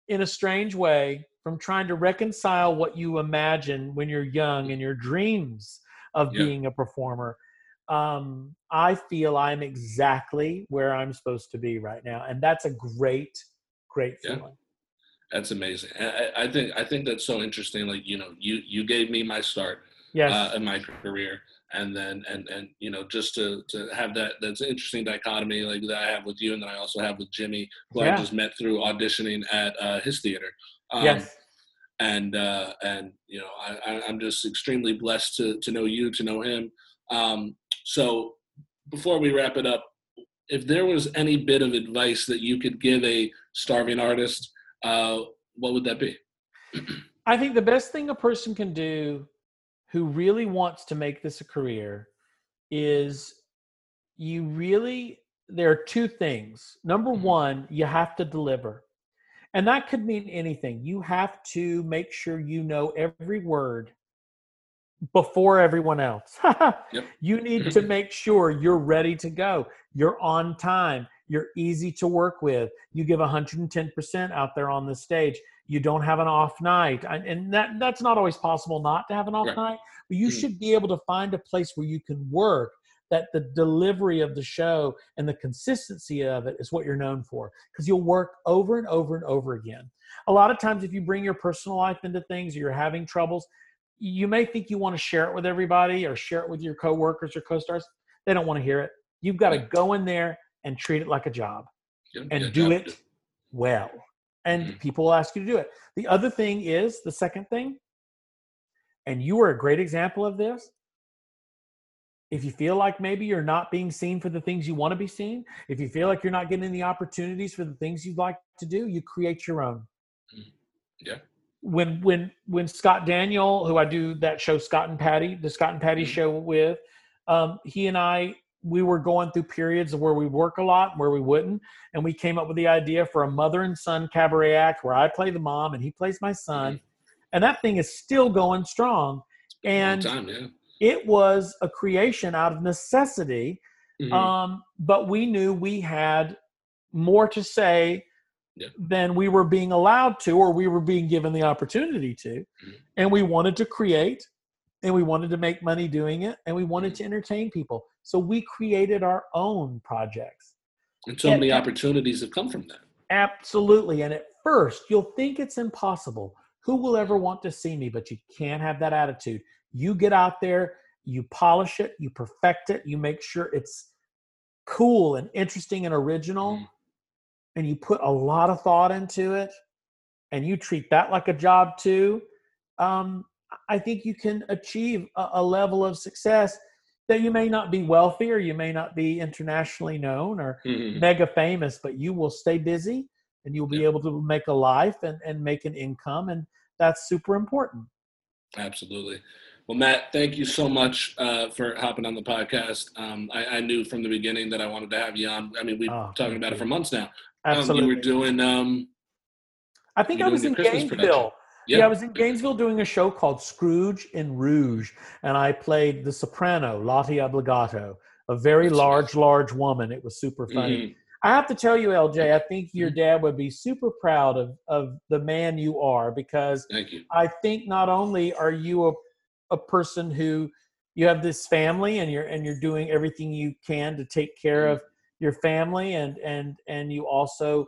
in a strange way from trying to reconcile what you imagine when you're young and your dreams of Yeah. being a performer um, i feel i'm exactly where i'm supposed to be right now and that's a great great Yeah. feeling That's amazing. I, I- I think I think that's so interesting. Like you know, you you gave me my start. yes uh, in my career and then and and you know just to to have that that's an interesting dichotomy like that i have with you and then i also have with jimmy who i just met through auditioning at uh, his theater. Um, yes. and uh and you know I, I i'm just extremely blessed to to know you to know him. Um so before we wrap it up if there was any bit of advice that you could give a starving artist, uh, what would that be? *clears throat* I think the best thing a person can do who really wants to make this a career is you really there are two things. Number Mhm. one, you have to deliver. And that could mean anything. You have to make sure you know every word before everyone else. *laughs* Yep. You need to *laughs* make sure you're ready to go. You're on time. You're easy to work with. You give 110% out there on the stage. You don't have an off night. And and that, that's not always possible not to have an off Right. night, but you Mhm. should be able to find a place where you can work that the delivery of the show and the consistency of it is what you're known for because you'll work over and over and over again. A lot of times, if you bring your personal life into things or you're having troubles, you may think you want to share it with everybody or share it with your coworkers or co-stars. They don't want to hear it. You've got to go in there and treat it like a job and do it well. And Mhm. people will ask you to do it. The other thing is the second thing, and you are a great example of this. If you feel like maybe you're not being seen for the things you want to be seen, if you feel like you're not getting the opportunities for the things you'd like to do, you create your own. Mhm. Yeah. When when when Scott Daniel, who I do that show Scott and Patty, the Scott and Patty Mhm. show with, um, he and I we were going through periods of where we work a lot, and where we wouldn't, and we came up with the idea for a mother and son cabaret act where I play the mom and he plays my son, and that thing is still going strong. And time, yeah. it was a creation out of necessity Mhm. um, but we knew we had more to say Yeah. than we were being allowed to or we were being given the opportunity to Mhm. and we wanted to create and we wanted to make money doing it and we wanted Mhm. to entertain people so we created our own projects and so many opportunities have come from that. absolutely and at first you'll think it's impossible who will ever want to see me but you can't have that attitude you get out there you polish it you perfect it you make sure it's cool and interesting and original Mhm. and you put a lot of thought into it and you treat that like a job too um, i think you can achieve a, a level of success that you may not be wealthy or you may not be internationally known or Mhm. mega famous, but you will stay busy and you'll be Yeah. able to make a life and, and make an income. And that's super important. Absolutely. Well, Matt, thank you so much uh, for hopping on the podcast. Um, I, I knew from the beginning that I wanted to have you on. I mean, we've Oh, been talking thank about it for months now. Um, Absolutely. you were doing, um, I think I was in. Gainesville. Yeah, Yeah. I was in Gainesville doing a show called Scrooge in Rouge, and I played the soprano, Lottie Obligato, a very That's large, large woman. It was super funny. Mhm. I have to tell you, LJ, I think your Mm-hmm. dad would be super proud of, of the man you are because Thank you. I think not only are you a, a person who you have this family and you're and you're doing everything you can to take care of your family and and and you also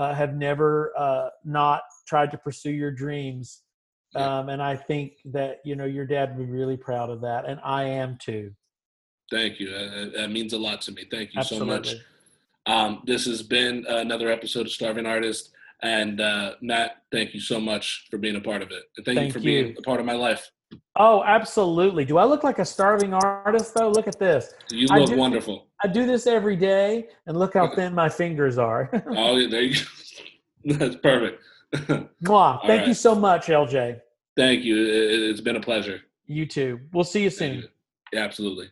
uh, have never uh, not tried to pursue your dreams um, and I think that you know your dad would be really proud of that and I am too Thank you. Uh, that means a lot to me. Thank you so much. absolutely Um, this has been another episode of Starving Artist. And uh, Matt, thank you so much for being a part of it. And thank, Thank you for being a part of my life. Oh absolutely do I look like a starving artist though look at this You I look do- wonderful. I do this every day and look how thin my fingers are *laughs* Oh, yeah, there you go. *laughs* That's perfect. *laughs* Mwah. thank you so much LJ thank you. It- It's been a pleasure. You too. We'll see you soon. you. Absolutely.